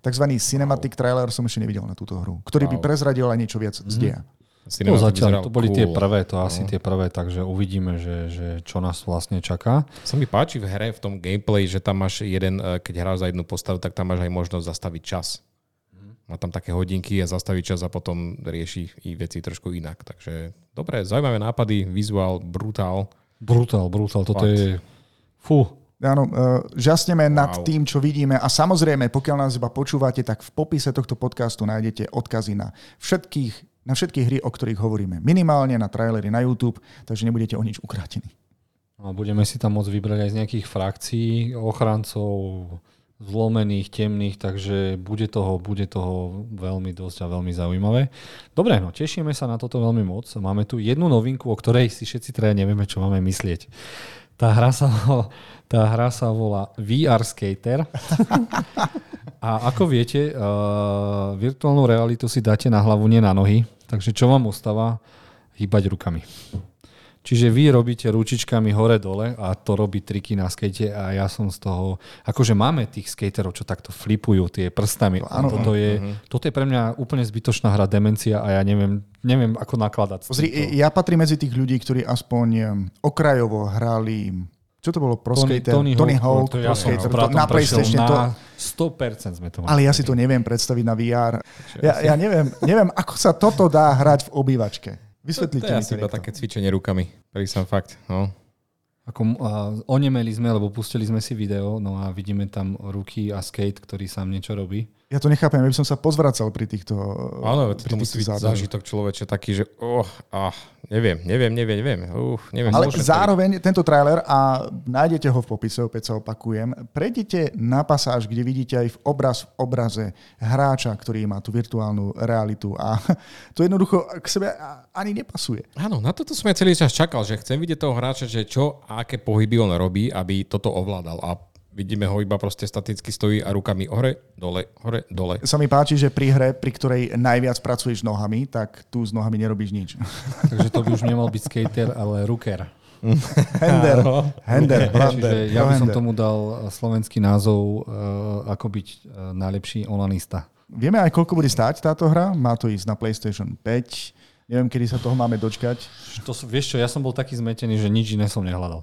tzv. cinematic wow. trailer som ešte nevidel na túto hru, ktorý wow. by prezradil aj niečo viac z deja. To zatiaľ, to boli cool. tie prvé, to asi no. tie prvé, takže uvidíme, že, že čo nás vlastne čaká. Sa mi páči v hre, v tom gameplay, že tam máš jeden, e, keď hráš za jednu postavu, tak tam máš aj možnosť zastaviť čas. Má tam také hodinky a zastaviť čas a potom rieši i veci trošku inak. Takže dobré, zaujímavé nápady, vizuál, brutál. Brutál, brutál, toto Fakt. je... Fú, Áno, uh, žasneme wow. nad tým, čo vidíme a samozrejme, pokiaľ nás iba počúvate, tak v popise tohto podcastu nájdete odkazy na všetkých na všetky hry, o ktorých hovoríme. Minimálne na trailery na YouTube, takže nebudete o nič ukrátení. A budeme si tam môcť vybrať aj z nejakých frakcií, ochrancov, zlomených, temných, takže bude toho, bude toho veľmi dosť a veľmi zaujímavé. Dobre, no tešíme sa na toto veľmi moc. Máme tu jednu novinku, o ktorej si všetci teda nevieme, čo máme myslieť. Tá hra sa, tá hra sa volá VR Skater. a ako viete, uh, virtuálnu realitu si dáte na hlavu, nie na nohy. Takže čo vám ostáva? Hýbať rukami. Čiže vy robíte ručičkami hore-dole a to robí triky na skate a ja som z toho... Akože máme tých skaterov, čo takto flipujú tie prstami. Áno, toto, je, uh-huh. toto je pre mňa úplne zbytočná hra demencia a ja neviem, neviem ako nakladať. Pozri, ja patrím medzi tých ľudí, ktorí aspoň okrajovo hrali čo to bolo? Pro Tony, Skater? Tony, Tony Hawk, Pro Skater. To, na PlayStation. To, 100% sme to mali. Ale ja si to neviem predstaviť na VR. Ja, ja neviem, neviem, ako sa toto dá hrať v obývačke. Vysvetlite to, to mi to. je iba také cvičenie rukami. som fakt. No. Ako, uh, onemeli sme, lebo pustili sme si video, no a vidíme tam ruky a skate, ktorý sám niečo robí. Ja to nechápem, aby som sa pozvracal pri týchto Áno, to musí byť zážitok človeče taký, že oh, ah, neviem, neviem, neviem, neviem. Uh, neviem Ale zároveň to... tento trailer, a nájdete ho v popise, opäť sa opakujem, prejdite na pasáž, kde vidíte aj v obraz v obraze hráča, ktorý má tú virtuálnu realitu a to jednoducho k sebe ani nepasuje. Áno, na toto som ja celý čas čakal, že chcem vidieť toho hráča, že čo a aké pohyby on robí, aby toto ovládal. A Vidíme ho iba proste staticky stojí a rukami hore, dole, hore, dole. Sa mi páči, že pri hre, pri ktorej najviac pracuješ nohami, tak tu s nohami nerobíš nič. Takže to by už nemal byť skater, ale ruker. Hender. Hender. Čiže ja by som tomu dal slovenský názov, uh, ako byť uh, najlepší onanista. Vieme aj, koľko bude stáť táto hra? Má to ísť na PlayStation 5, Neviem, kedy sa toho máme dočkať. To, vieš čo, ja som bol taký zmetený, že nič iné som nehľadal.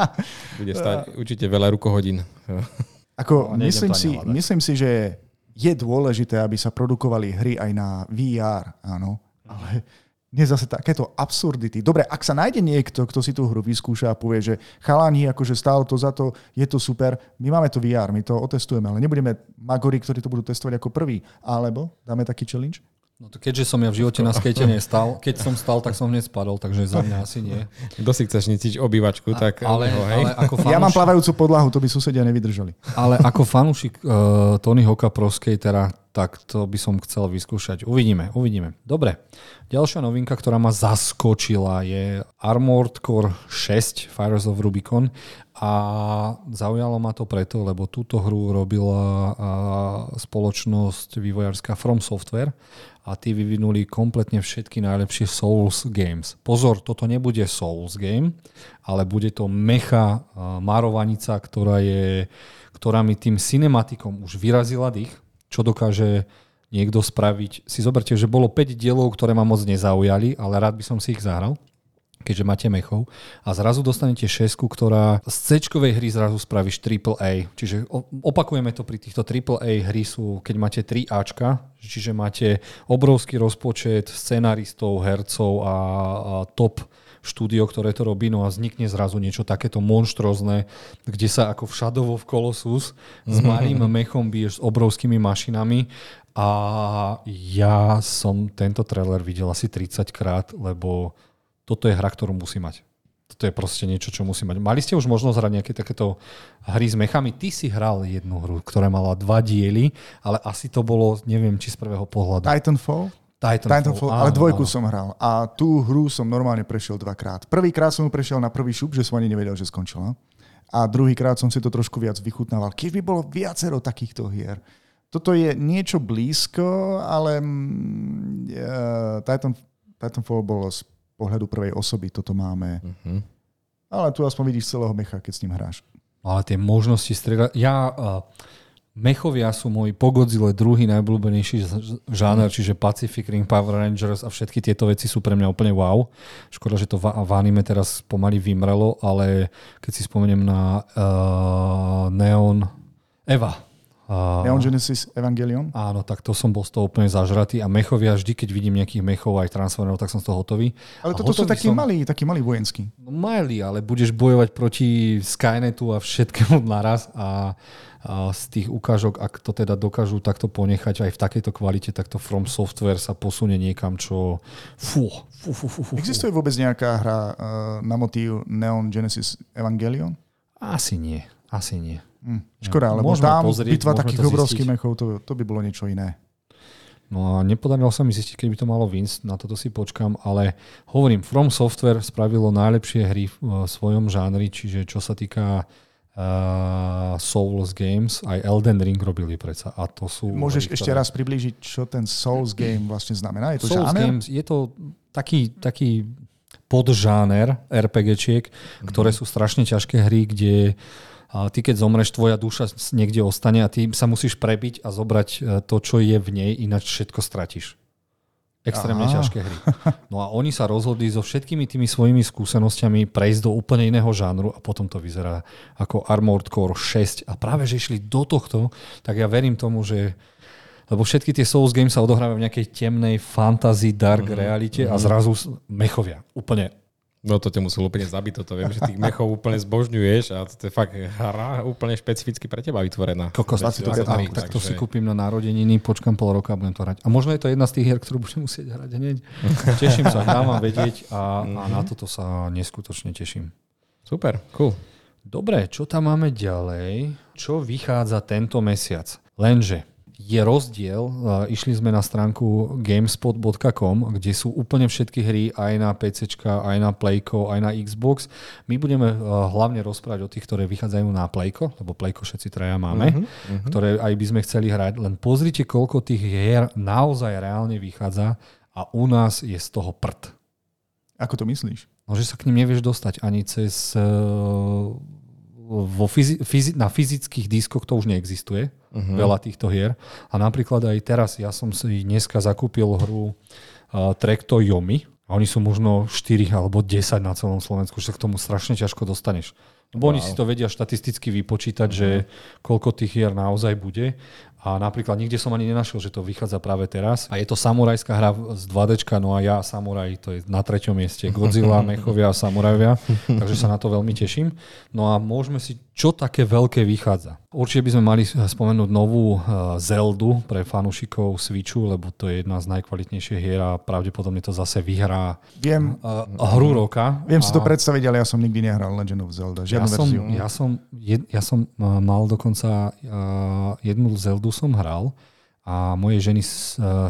Bude stať určite veľa rukohodín. Ako, no, myslím, si, myslím si, že je dôležité, aby sa produkovali hry aj na VR, áno. Ale nie zase takéto absurdity. Dobre, ak sa nájde niekto, kto si tú hru vyskúša a povie, že chalani, akože stálo to za to, je to super, my máme to VR, my to otestujeme, ale nebudeme magori, ktorí to budú testovať ako prvý. Alebo dáme taký challenge? No to keďže som ja v živote na skate nestal, keď som stal, tak som hneď spadol, takže za mňa asi nie. Kto si chceš niciť obývačku, tak Ale, ho, hej. ale ako fanúšik, Ja mám plávajúcu podlahu, to by susedia nevydržali. ale ako fanúšik uh, Tony Hoka Pro Skatera, tak to by som chcel vyskúšať. Uvidíme, uvidíme. Dobre. Ďalšia novinka, ktorá ma zaskočila je Armored Core 6 Fires of Rubicon a zaujalo ma to preto, lebo túto hru robila spoločnosť vývojárska From Software a tí vyvinuli kompletne všetky najlepšie Souls games. Pozor, toto nebude Souls game, ale bude to mecha marovanica, ktorá, je, ktorá mi tým cinematikom už vyrazila dých, čo dokáže niekto spraviť. Si zoberte, že bolo 5 dielov, ktoré ma moc nezaujali, ale rád by som si ich zahral keďže máte mechov a zrazu dostanete šesku, ktorá z c hry zrazu spravíš AAA. Čiže opakujeme to pri týchto AAA hry sú, keď máte 3 Ačka, čiže máte obrovský rozpočet scenaristov, hercov a, a top štúdio, ktoré to robí, no a vznikne zrazu niečo takéto monštrozné, kde sa ako v Shadow of Colossus s malým mechom biješ s obrovskými mašinami a ja som tento trailer videl asi 30 krát, lebo toto je hra, ktorú musí mať. Toto je proste niečo, čo musí mať. Mali ste už možnosť hrať nejaké takéto hry s mechami? Ty si hral jednu hru, ktorá mala dva diely, ale asi to bolo, neviem, či z prvého pohľadu. Titanfall? Titanfall, Titanfall, ale dvojku som hral. A tú hru som normálne prešiel dvakrát. Prvýkrát som ju prešiel na prvý šup, že som ani nevedel, že skončila. A druhýkrát som si to trošku viac vychutnával. Keď by bolo viacero takýchto hier. Toto je niečo blízko, ale uh, Titan, Titanfall bolo z pohľadu prvej osoby toto máme. Uh-huh. Ale tu aspoň vidíš celého mecha, keď s ním hráš. Ale tie možnosti strieľať... Ja, uh, mechovia sú môj pogodzile druhý najblúbenejší žáner, čiže Pacific Ring, Power Rangers a všetky tieto veci sú pre mňa úplne wow. Škoda, že to v, v anime teraz pomaly vymrelo, ale keď si spomeniem na uh, Neon Eva, Uh, Neon Genesis Evangelion? Áno, tak to som bol z toho úplne zažratý a mechovia, vždy keď vidím nejakých mechov aj Transformerov, tak som z toho hotový. Ale toto sú takí som... malí, takí malí vojenskí. No malí, ale budeš bojovať proti Skynetu a všetkému naraz a, a z tých ukážok, ak to teda dokážu takto ponechať aj v takejto kvalite, tak to From Software sa posunie niekam, čo... Fú, fú, fú, fú, fú. Existuje vôbec nejaká hra uh, na motív Neon Genesis Evangelion? Asi nie, asi nie. Hm, škoda, lebo môžeme tam pozrieť, bitva takých obrovských mechov, to, to by bolo niečo iné. No a nepodarilo sa mi zistiť, keď by to malo Vince, na toto si počkam, ale hovorím, From Software spravilo najlepšie hry v svojom žánri, čiže čo sa týka uh, Souls Games, aj Elden Ring robili predsa. A to sú Môžeš hry, ešte ktoré... raz priblížiť, čo ten Souls Game vlastne znamená? Je to Souls žáner? Games, je to taký, taký podžáner RPGčiek, mm-hmm. ktoré sú strašne ťažké hry, kde uh, a ty keď zomreš, tvoja duša niekde ostane a ty sa musíš prebiť a zobrať e, to, čo je v nej, ináč všetko stratíš. Extrémne Aha. ťažké hry. No a oni sa rozhodli so všetkými tými svojimi skúsenostiami prejsť do úplne iného žánru a potom to vyzerá ako Armored Core 6 a práve, že išli do tohto, tak ja verím tomu, že lebo všetky tie Souls games sa odohrávajú v nejakej temnej fantasy, dark mm-hmm. realite a mhm. zrazu mechovia. Úplne No to ťa musel úplne zabiť, toto viem, že tých mechov úplne zbožňuješ a to je fakt hra úplne špecificky pre teba vytvorená. Kokos, to, to, tak, tak to si kúpim na narodeniny, počkam pol roka a budem to hrať. A možno je to jedna z tých hier, ktorú budem musieť hrať hneď. Teším sa, dávam vedieť a, a na toto sa neskutočne teším. Super, cool. Dobre, čo tam máme ďalej? Čo vychádza tento mesiac? Lenže je rozdiel, išli sme na stránku gamespot.com, kde sú úplne všetky hry aj na PC, aj na Playko, aj na Xbox. My budeme hlavne rozprávať o tých, ktoré vychádzajú na Playko, lebo Playko všetci traja máme, uh-huh, uh-huh. ktoré aj by sme chceli hrať. Len pozrite, koľko tých hier naozaj reálne vychádza a u nás je z toho prd. Ako to myslíš? No, že sa k ním nevieš dostať ani cez vo fyzi- fyzi- na fyzických diskoch to už neexistuje, uh-huh. veľa týchto hier. A napríklad aj teraz, ja som si dneska zakúpil hru uh, Trekto Yomi, a oni sú možno 4 alebo 10 na celom Slovensku, že sa k tomu strašne ťažko dostaneš. Lebo wow. oni si to vedia štatisticky vypočítať, uh-huh. že koľko tých hier naozaj bude. A napríklad nikde som ani nenašiel, že to vychádza práve teraz. A je to samurajská hra z 2D, no a ja samuraj, to je na treťom mieste. Godzilla, mechovia a samurajovia. Takže sa na to veľmi teším. No a môžeme si, čo také veľké vychádza. Určite by sme mali spomenúť novú uh, Zeldu pre fanúšikov Switchu, lebo to je jedna z najkvalitnejších hier a pravdepodobne to zase vyhrá Viem, uh, hru roka. viem si to A- predstaviť, ale ja som nikdy nehral Legend of Zelda. ja Žiadnu som, verziu. ja som, ja som uh, mal dokonca jednu Zeldu som hral a mojej ženy uh,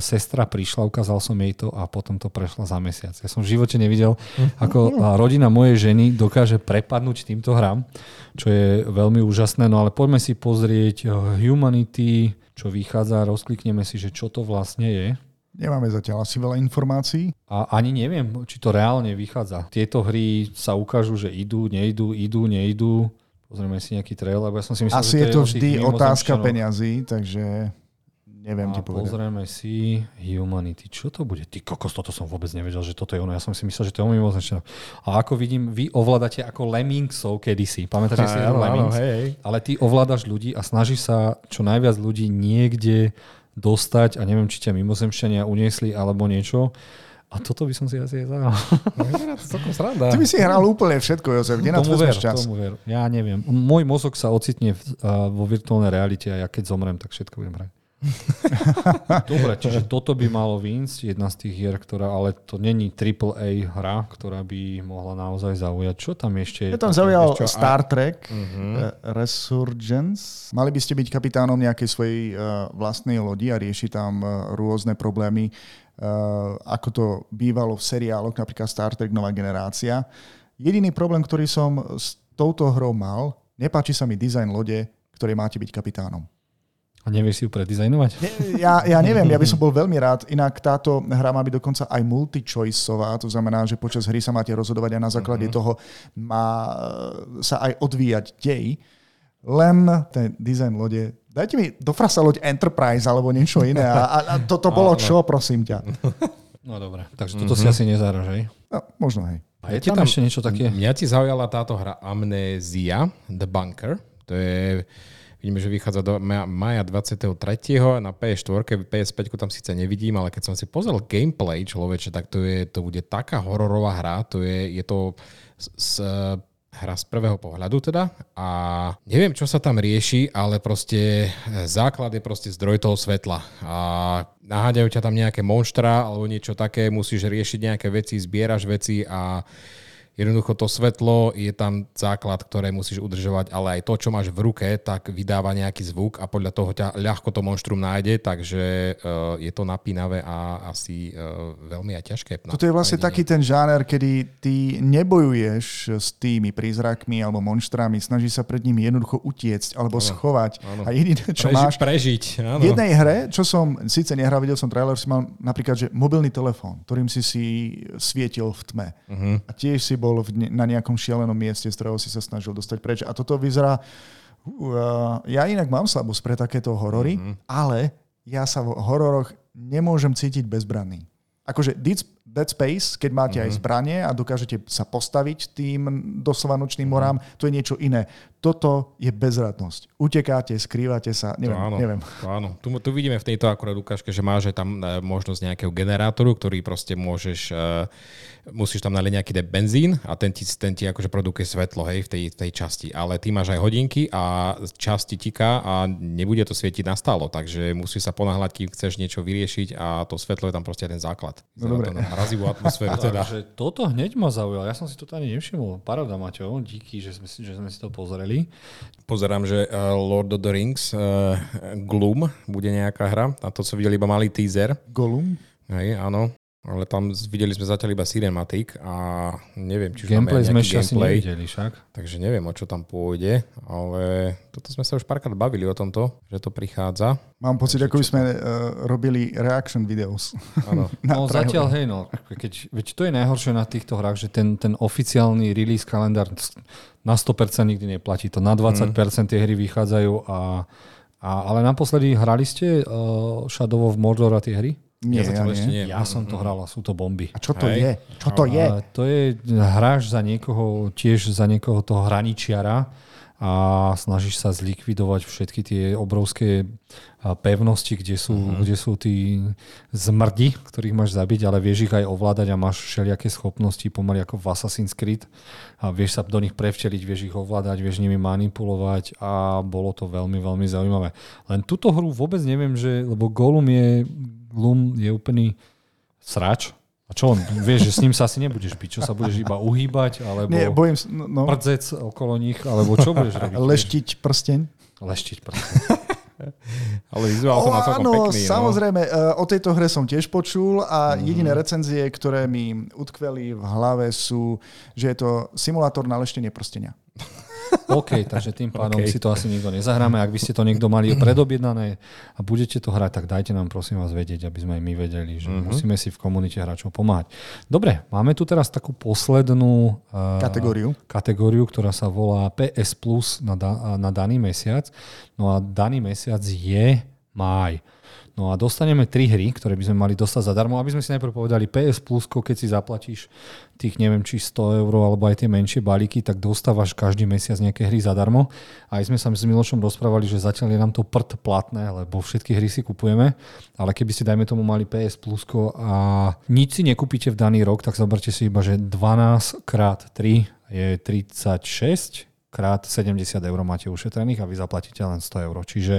sestra prišla, ukázal som jej to a potom to prešla za mesiac. Ja som v živote nevidel, ako uh, rodina mojej ženy dokáže prepadnúť týmto hrám, čo je veľmi úžasné. No ale poďme si pozrieť uh, Humanity, čo vychádza, rozklikneme si, že čo to vlastne je. Nemáme zatiaľ asi veľa informácií. A ani neviem, či to reálne vychádza. Tieto hry sa ukážu, že idú, nejdú, idú, nejdú. Pozrieme si nejaký trailer, lebo ja som si myslel, Asi že je to vždy otázka peňazí, takže neviem ti A povedať. pozrieme si Humanity. Čo to bude? Ty kokos, toto som vôbec nevedel, že toto je ono. Ja som si myslel, že to je o mimozemšťanoch. A ako vidím, vy ovládate ako Lemmingsov kedysi. Pamätáte si hru Lemmings? hej, hej. Ale ty ovládaš ľudí a snažíš sa čo najviac ľudí niekde dostať a neviem, či ťa mimozemšťania uniesli alebo niečo. A toto by som si asi aj zahral. Ty by si hral úplne všetko, Jozef. Kde na to ver, čas? tomu ver. Ja neviem. Môj mozog sa ocitne v, uh, vo virtuálnej realite a ja keď zomrem, tak všetko budem hrať. Dobre, čiže toto by malo výjsť, jedna z tých hier, ktorá, ale to není AAA hra, ktorá by mohla naozaj zaujať. Čo tam ešte je? Ja tam zaujal čo, Star Trek eh, Resurgence. Mali by ste byť kapitánom nejakej svojej eh, vlastnej lodi a riešiť tam eh, rôzne problémy, eh, ako to bývalo v seriáloch, napríklad Star Trek Nová generácia. Jediný problém, ktorý som s touto hrou mal, nepáči sa mi dizajn lode, ktorej máte byť kapitánom. A nevieš si ju predizajnovať? Ne, ja, ja neviem, ja by som bol veľmi rád, inak táto hra má byť dokonca aj multi-choiceová, to znamená, že počas hry sa máte rozhodovať a na základe Mhm. toho má e, sa aj odvíjať dej. Len ten dizajn lode, dajte mi do frasa loď Enterprise alebo niečo iné a, a, toto bolo čo, prosím ťa. No dobre, takže toto si asi nezahraš, hej? No, možno hej. A je ti tam, ešte niečo také? Mňa ti zaujala táto hra Amnesia, The Bunker. To je, vidíme, že vychádza do ma- maja 23. na PS4, PS5 tam síce nevidím, ale keď som si pozrel gameplay človeče, tak to, je, to bude taká hororová hra. To je, je to s, s, hra z prvého pohľadu teda a neviem, čo sa tam rieši, ale proste základ je proste zdroj toho svetla a naháďajú ťa tam nejaké monštra alebo niečo také, musíš riešiť nejaké veci, zbieraš veci a Jednoducho to svetlo je tam základ, ktoré musíš udržovať, ale aj to, čo máš v ruke, tak vydáva nejaký zvuk a podľa toho ťa ľahko to monštrum nájde, takže uh, je to napínavé a asi uh, veľmi aj ťažké. Toto je vlastne taký ten žáner, kedy ty nebojuješ s tými prízrakmi alebo monštrami, snaží sa pred nimi jednoducho utiecť alebo schovať. áno. A jediné, čo Preži- máš, Prežiť, áno. V jednej hre, čo som síce nehral, videl som trailer, si mal napríklad, že mobilný telefón, ktorým si si svietil v tme. Uh-huh. A tiež si bol v, ne- na nejakom šialenom mieste, z ktorého si sa snažil dostať preč. A toto vyzerá... Uh, ja inak mám slabosť pre takéto horory, uh-huh. ale ja sa v hororoch nemôžem cítiť bezbranný. Akože Dead, Space, keď máte uh-huh. aj zbranie a dokážete sa postaviť tým doslova nočným morám, to je niečo iné. Toto je bezradnosť. Utekáte, skrývate sa, neviem, To áno, neviem. To áno. Tu, tu vidíme v tejto akurát ukážke, že máš aj tam e, možnosť nejakého generátoru, ktorý proste môžeš, e, musíš tam naliť nejaký benzín a ten ti, ten ti akože produkuje svetlo hej, v tej, tej časti. Ale ty máš aj hodinky a čas ti tiká a nebude to svietiť nastálo, takže musíš sa ponáhľať, kým chceš niečo vyriešiť a to svetlo je tam proste ten základ. No dobre. To na mrazivú atmosféru teda. Takže toto hneď ma zaujalo. Ja som si to ani nevšimol. Paráda, Maťo. Díky, že sme, si, že sme si to pozreli. Pozerám, že uh, Lord of the Rings uh, Gloom bude nejaká hra. Na to, co videli iba malý teaser. Golum? Hej, áno. Ale tam videli sme zatiaľ iba cinematic a neviem, či už máme Gameplay aj sme ešte asi nevideli však. Takže neviem, o čo tam pôjde, ale toto sme sa už párkrát bavili o tomto, že to prichádza. Mám pocit, ako by sme uh, robili reaction videos. Áno. Na No trailer. zatiaľ, hej, no, keď, veď to je najhoršie na týchto hrách, že ten, ten oficiálny release kalendár na 100% nikdy neplatí. To na 20% tie hry vychádzajú a, a ale naposledy hrali ste uh, Shadow of Mordor a tie hry? Nie, ja, zatiaľ ešte nie. Ja som to hral a sú to bomby. A čo to Hej. je? Čo to je? A to je, hráš za niekoho, tiež za niekoho toho hraničiara a snažíš sa zlikvidovať všetky tie obrovské pevnosti, kde sú, uh-huh. kde sú tí zmrdi, ktorých máš zabiť, ale vieš ich aj ovládať a máš všelijaké schopnosti, pomaly ako v Assassin's Creed a vieš sa do nich prevčeliť, vieš ich ovládať, vieš nimi manipulovať a bolo to veľmi, veľmi zaujímavé. Len túto hru vôbec neviem, že, lebo Golum je, Gloom je úplný srač, a čo on, vieš, že s ním sa asi nebudeš byť, čo sa budeš iba uhýbať, alebo Nie, bojím, no, no. prdzec okolo nich, alebo čo budeš robiť? Leštiť prsteň. Leštiť prsteň. Ale vizuál som na celkom áno, pekný. samozrejme, no. o tejto hre som tiež počul a mm. jediné recenzie, ktoré mi utkveli v hlave sú, že je to simulátor na leštenie prstenia. OK, takže tým pádom okay. si to asi nikto nezahráme. Ak by ste to niekto mali predobjednané a budete to hrať, tak dajte nám prosím vás vedieť, aby sme aj my vedeli, že mm-hmm. musíme si v komunite hráčov pomáhať. Dobre, máme tu teraz takú poslednú uh, kategóriu. kategóriu, ktorá sa volá PS Plus na, da, na daný mesiac. No a daný mesiac je máj. No a dostaneme tri hry, ktoré by sme mali dostať zadarmo. Aby sme si najprv povedali PS Plus, keď si zaplatíš tých neviem či 100 eur alebo aj tie menšie balíky, tak dostávaš každý mesiac nejaké hry zadarmo. A aj sme sa s Milošom rozprávali, že zatiaľ je nám to prd platné, lebo všetky hry si kupujeme, ale keby ste dajme tomu mali PS Plus a nič si nekúpite v daný rok, tak zoberte si iba, že 12 krát 3 je 36 krát 70 eur máte ušetrených a vy zaplatíte len 100 eur. Čiže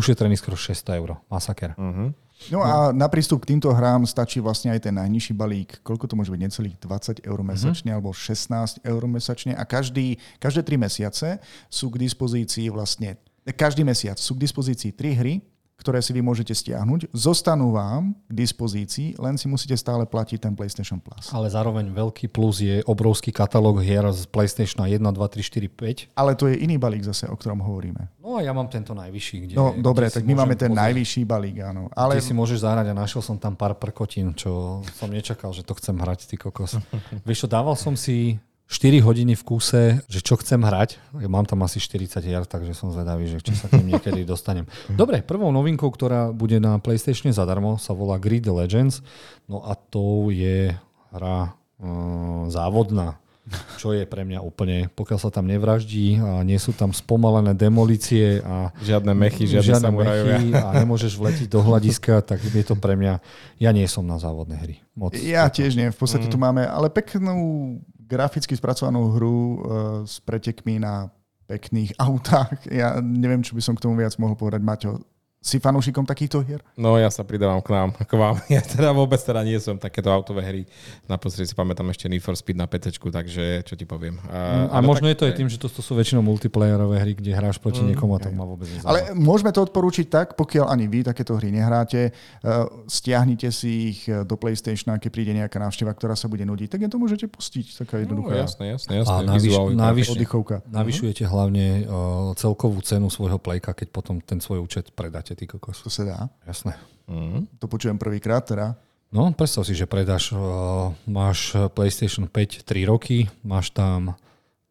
ušetrený skoro 600 eur. Masaker. Uh-huh. No a na prístup k týmto hrám stačí vlastne aj ten najnižší balík. Koľko to môže byť? Necelých 20 eur mesačne uh-huh. alebo 16 eur mesačne. A každý, každé 3 mesiace sú k dispozícii vlastne každý mesiac sú k dispozícii 3 hry, ktoré si vy môžete stiahnuť, zostanú vám k dispozícii, len si musíte stále platiť ten PlayStation Plus. Ale zároveň veľký plus je obrovský katalóg hier z PlayStation 1, 2, 3, 4, 5. Ale to je iný balík zase, o ktorom hovoríme. No a ja mám tento najvyšší. Kde, no dobre, tak my máme ten pozrieť, najvyšší balík, áno. Ale... Kde si môžeš zahrať a našiel som tam pár prkotín, čo som nečakal, že to chcem hrať, ty kokos. Vieš čo, dával som si 4 hodiny v kúse, že čo chcem hrať. Mám tam asi 40 hier, takže som zvedavý, že či sa k ním niekedy dostanem. Dobre, prvou novinkou, ktorá bude na PlayStation zadarmo, sa volá Grid Legends. No a to je hra uh, závodná čo je pre mňa úplne, pokiaľ sa tam nevraždí a nie sú tam spomalené demolície a žiadne mechy, žiadne, žiadne mechy a nemôžeš vletiť do hľadiska, tak je to pre mňa, ja nie som na závodné hry. Moc ja tiež nie, v podstate mm. tu máme, ale peknú graficky spracovanú hru uh, s pretekmi na pekných autách. Ja neviem, čo by som k tomu viac mohol povedať. Maťo, si fanúšikom takýchto hier? No ja sa pridávam k nám, k vám. Ja teda vôbec teda nie som takéto autové hry. Naposledy si pamätám ešte Need for Speed na PC, takže čo ti poviem. A, a možno tak, je to aj tým, že to, to sú väčšinou multiplayerové hry, kde hráš proti mm, niekomu a to ma vôbec nezaujíma. Ale môžeme to odporúčiť tak, pokiaľ ani vy takéto hry nehráte, uh, stiahnite si ich do PlayStation, keď príde nejaká návšteva, ktorá sa bude nudiť, tak je to môžete pustiť. Taká no, jednoduchá. No, jasné, jasné, jasné. A navyš, navyš, navyšujete hlavne uh, celkovú cenu svojho playka, keď potom ten svoj účet predáte máte, ty kokos. To sa dá? Jasné. Mm. To počujem prvýkrát teda. No, predstav si, že predáš, uh, máš PlayStation 5 3 roky, máš tam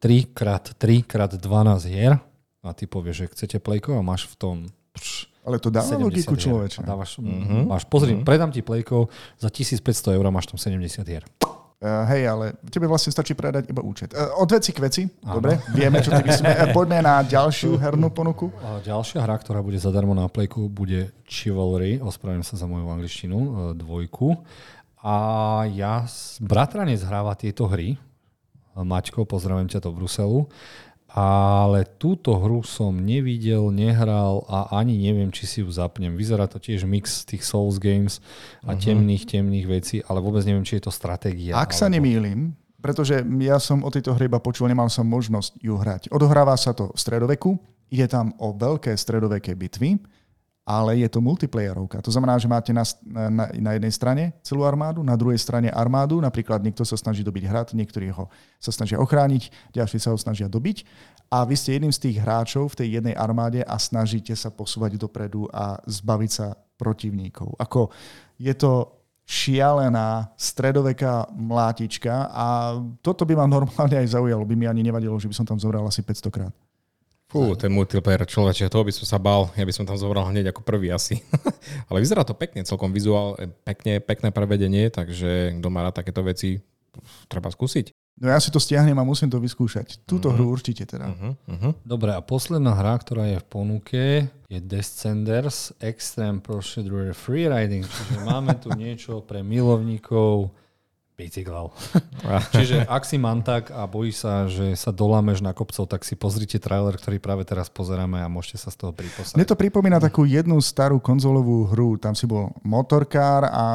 3 x 3 x 12 hier a ty povieš, že chcete playko a máš v tom pš, ale to dáva logiku človeče. Dávaš, mm-hmm. máš, pozri, mm-hmm. predám ti playko za 1500 eur máš tam 70 hier. Uh, hej, ale tebe vlastne stačí predať iba účet. Uh, od veci k veci, Áno. dobre, vieme, čo ty myslíme. Uh, poďme na ďalšiu hernú ponuku. Uh, ďalšia hra, ktorá bude zadarmo na Playku, bude Chivalry, ospravedlňujem sa za moju angličtinu, dvojku. A ja, bratranec hráva tieto hry, Maťko, pozdravím ťa do Bruselu ale túto hru som nevidel, nehral a ani neviem, či si ju zapnem. Vyzerá to tiež mix tých Souls Games a uh-huh. temných, temných vecí, ale vôbec neviem, či je to stratégia. Ak alebo... sa nemýlim, pretože ja som o tejto hre iba počul, nemal som možnosť ju hrať. Odohráva sa to v stredoveku, ide tam o veľké stredoveké bitvy, ale je to multiplayerovka. To znamená, že máte na, na, na jednej strane celú armádu, na druhej strane armádu, napríklad niekto sa snaží dobiť hrad, niektorí ho sa snažia ochrániť, ďalší sa ho snažia dobiť a vy ste jedným z tých hráčov v tej jednej armáde a snažíte sa posúvať dopredu a zbaviť sa protivníkov. Ako je to šialená stredoveká mlátička a toto by ma normálne aj zaujalo, by mi ani nevadilo, že by som tam zobral asi 500 krát. Fú, ten multiplayer človeče, toho by som sa bal, ja by som tam zobral hneď ako prvý asi. Ale vyzerá to pekne, celkom vizuál, pekne, pekné prevedenie, takže kto má rád takéto veci, treba skúsiť. No ja si to stiahnem a musím to vyskúšať. Túto mm-hmm. hru určite teda. Uh-huh, uh-huh. Dobre, a posledná hra, ktorá je v ponuke, je Descenders Extreme Procedure Freeriding. Čiže máme tu niečo pre milovníkov bicyklov. Čiže ak si mantak a bojí sa, že sa dolámeš na kopcov, tak si pozrite trailer, ktorý práve teraz pozeráme a môžete sa z toho priposať. Mne to pripomína takú jednu starú konzolovú hru. Tam si bol motorkár a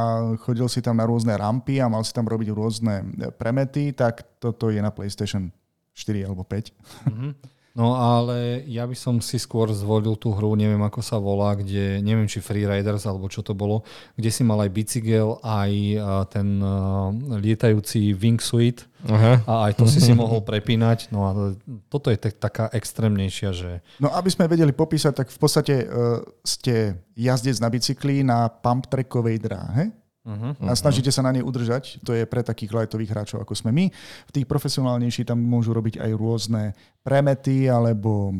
chodil si tam na rôzne rampy a mal si tam robiť rôzne premety, tak toto je na PlayStation 4 alebo 5. Mm-hmm. No ale ja by som si skôr zvolil tú hru, neviem ako sa volá, kde, neviem či Freeriders alebo čo to bolo, kde si mal aj bicykel, aj ten uh, lietajúci wingsuit uh-huh. a aj to si si mohol prepínať. No a toto je tak, taká extrémnejšia, že... No aby sme vedeli popísať, tak v podstate uh, ste jazdec na bicykli na pump trackovej dráhe Uh-huh, a snažíte sa na nej udržať. To je pre takých lightových hráčov, ako sme my. V tých profesionálnejších tam môžu robiť aj rôzne premety alebo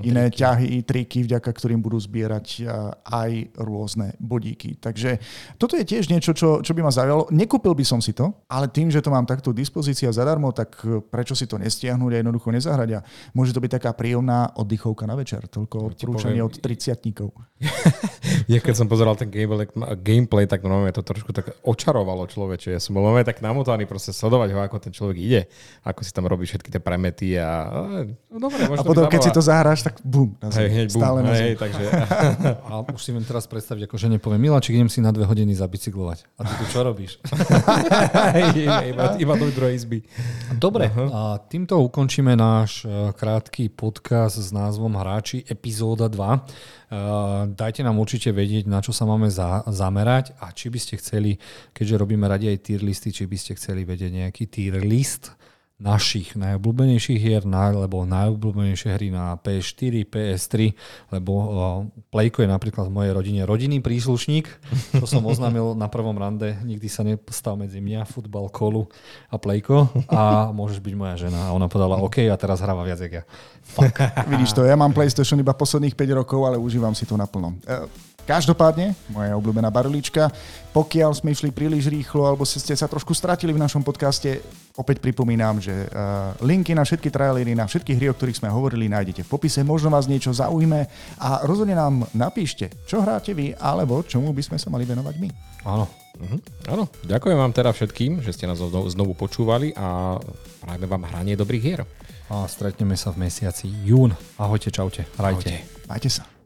iné triky. ťahy, triky, vďaka ktorým budú zbierať aj rôzne bodíky. Takže toto je tiež niečo, čo, čo by ma zaujalo. Nekúpil by som si to, ale tým, že to mám takto dispozícia zadarmo, tak prečo si to nestiahnuť a jednoducho nezahrať. A môže to byť taká príjemná oddychovka na večer. Toľko odporúčanie od 30 Ja keď som pozeral ten gameplay, gameplay tak normálne to trošku tak očarovalo človeče. Ja som bol normálne tak namotaný proste sledovať ho, ako ten človek ide, ako si tam robí všetky tie premety a... No, dobre, a potom, keď si to zahráš, tak bum, na zem. Hej, hej, Stále bum, na zem. Hej, takže... a už si viem teraz predstaviť, ako žene poviem, Miláčik, idem si na dve hodiny zabicyklovať. A ty tu čo robíš? iba, iba do druhej izby. Dobre, uh-huh. a týmto ukončíme náš e, krátky podcast s názvom Hráči epizóda 2. Uh, e, dajte nám určite vedieť, na čo sa máme za, zamerať a či by ste chceli, keďže robíme radi aj tier listy, či by ste chceli vedieť nejaký tier list našich najobľúbenejších hier, alebo najobľúbenejšie hry na PS4, PS3, lebo uh, Playko je napríklad v mojej rodine rodinný príslušník, čo som oznámil na prvom rande, nikdy sa nestal medzi mňa, futbal, kolu a Playko a môžeš byť moja žena. A ona povedala, OK, a teraz hráva viac, jak ja. Fuck. Vidíš to, ja mám PlayStation iba posledných 5 rokov, ale užívam si to naplno. Uh, Každopádne, moja obľúbená barlička, pokiaľ sme išli príliš rýchlo alebo ste sa trošku stratili v našom podcaste, opäť pripomínam, že uh, linky na všetky trailery, na všetky hry, o ktorých sme hovorili, nájdete v popise. Možno vás niečo zaujme a rozhodne nám napíšte, čo hráte vy, alebo čomu by sme sa mali venovať my. Áno. Mhm. Áno, ďakujem vám teda všetkým, že ste nás znovu počúvali a prajeme vám hranie dobrých hier. A stretneme sa v mesiaci jún. Ahojte, čaute. Hrajte. Majte sa.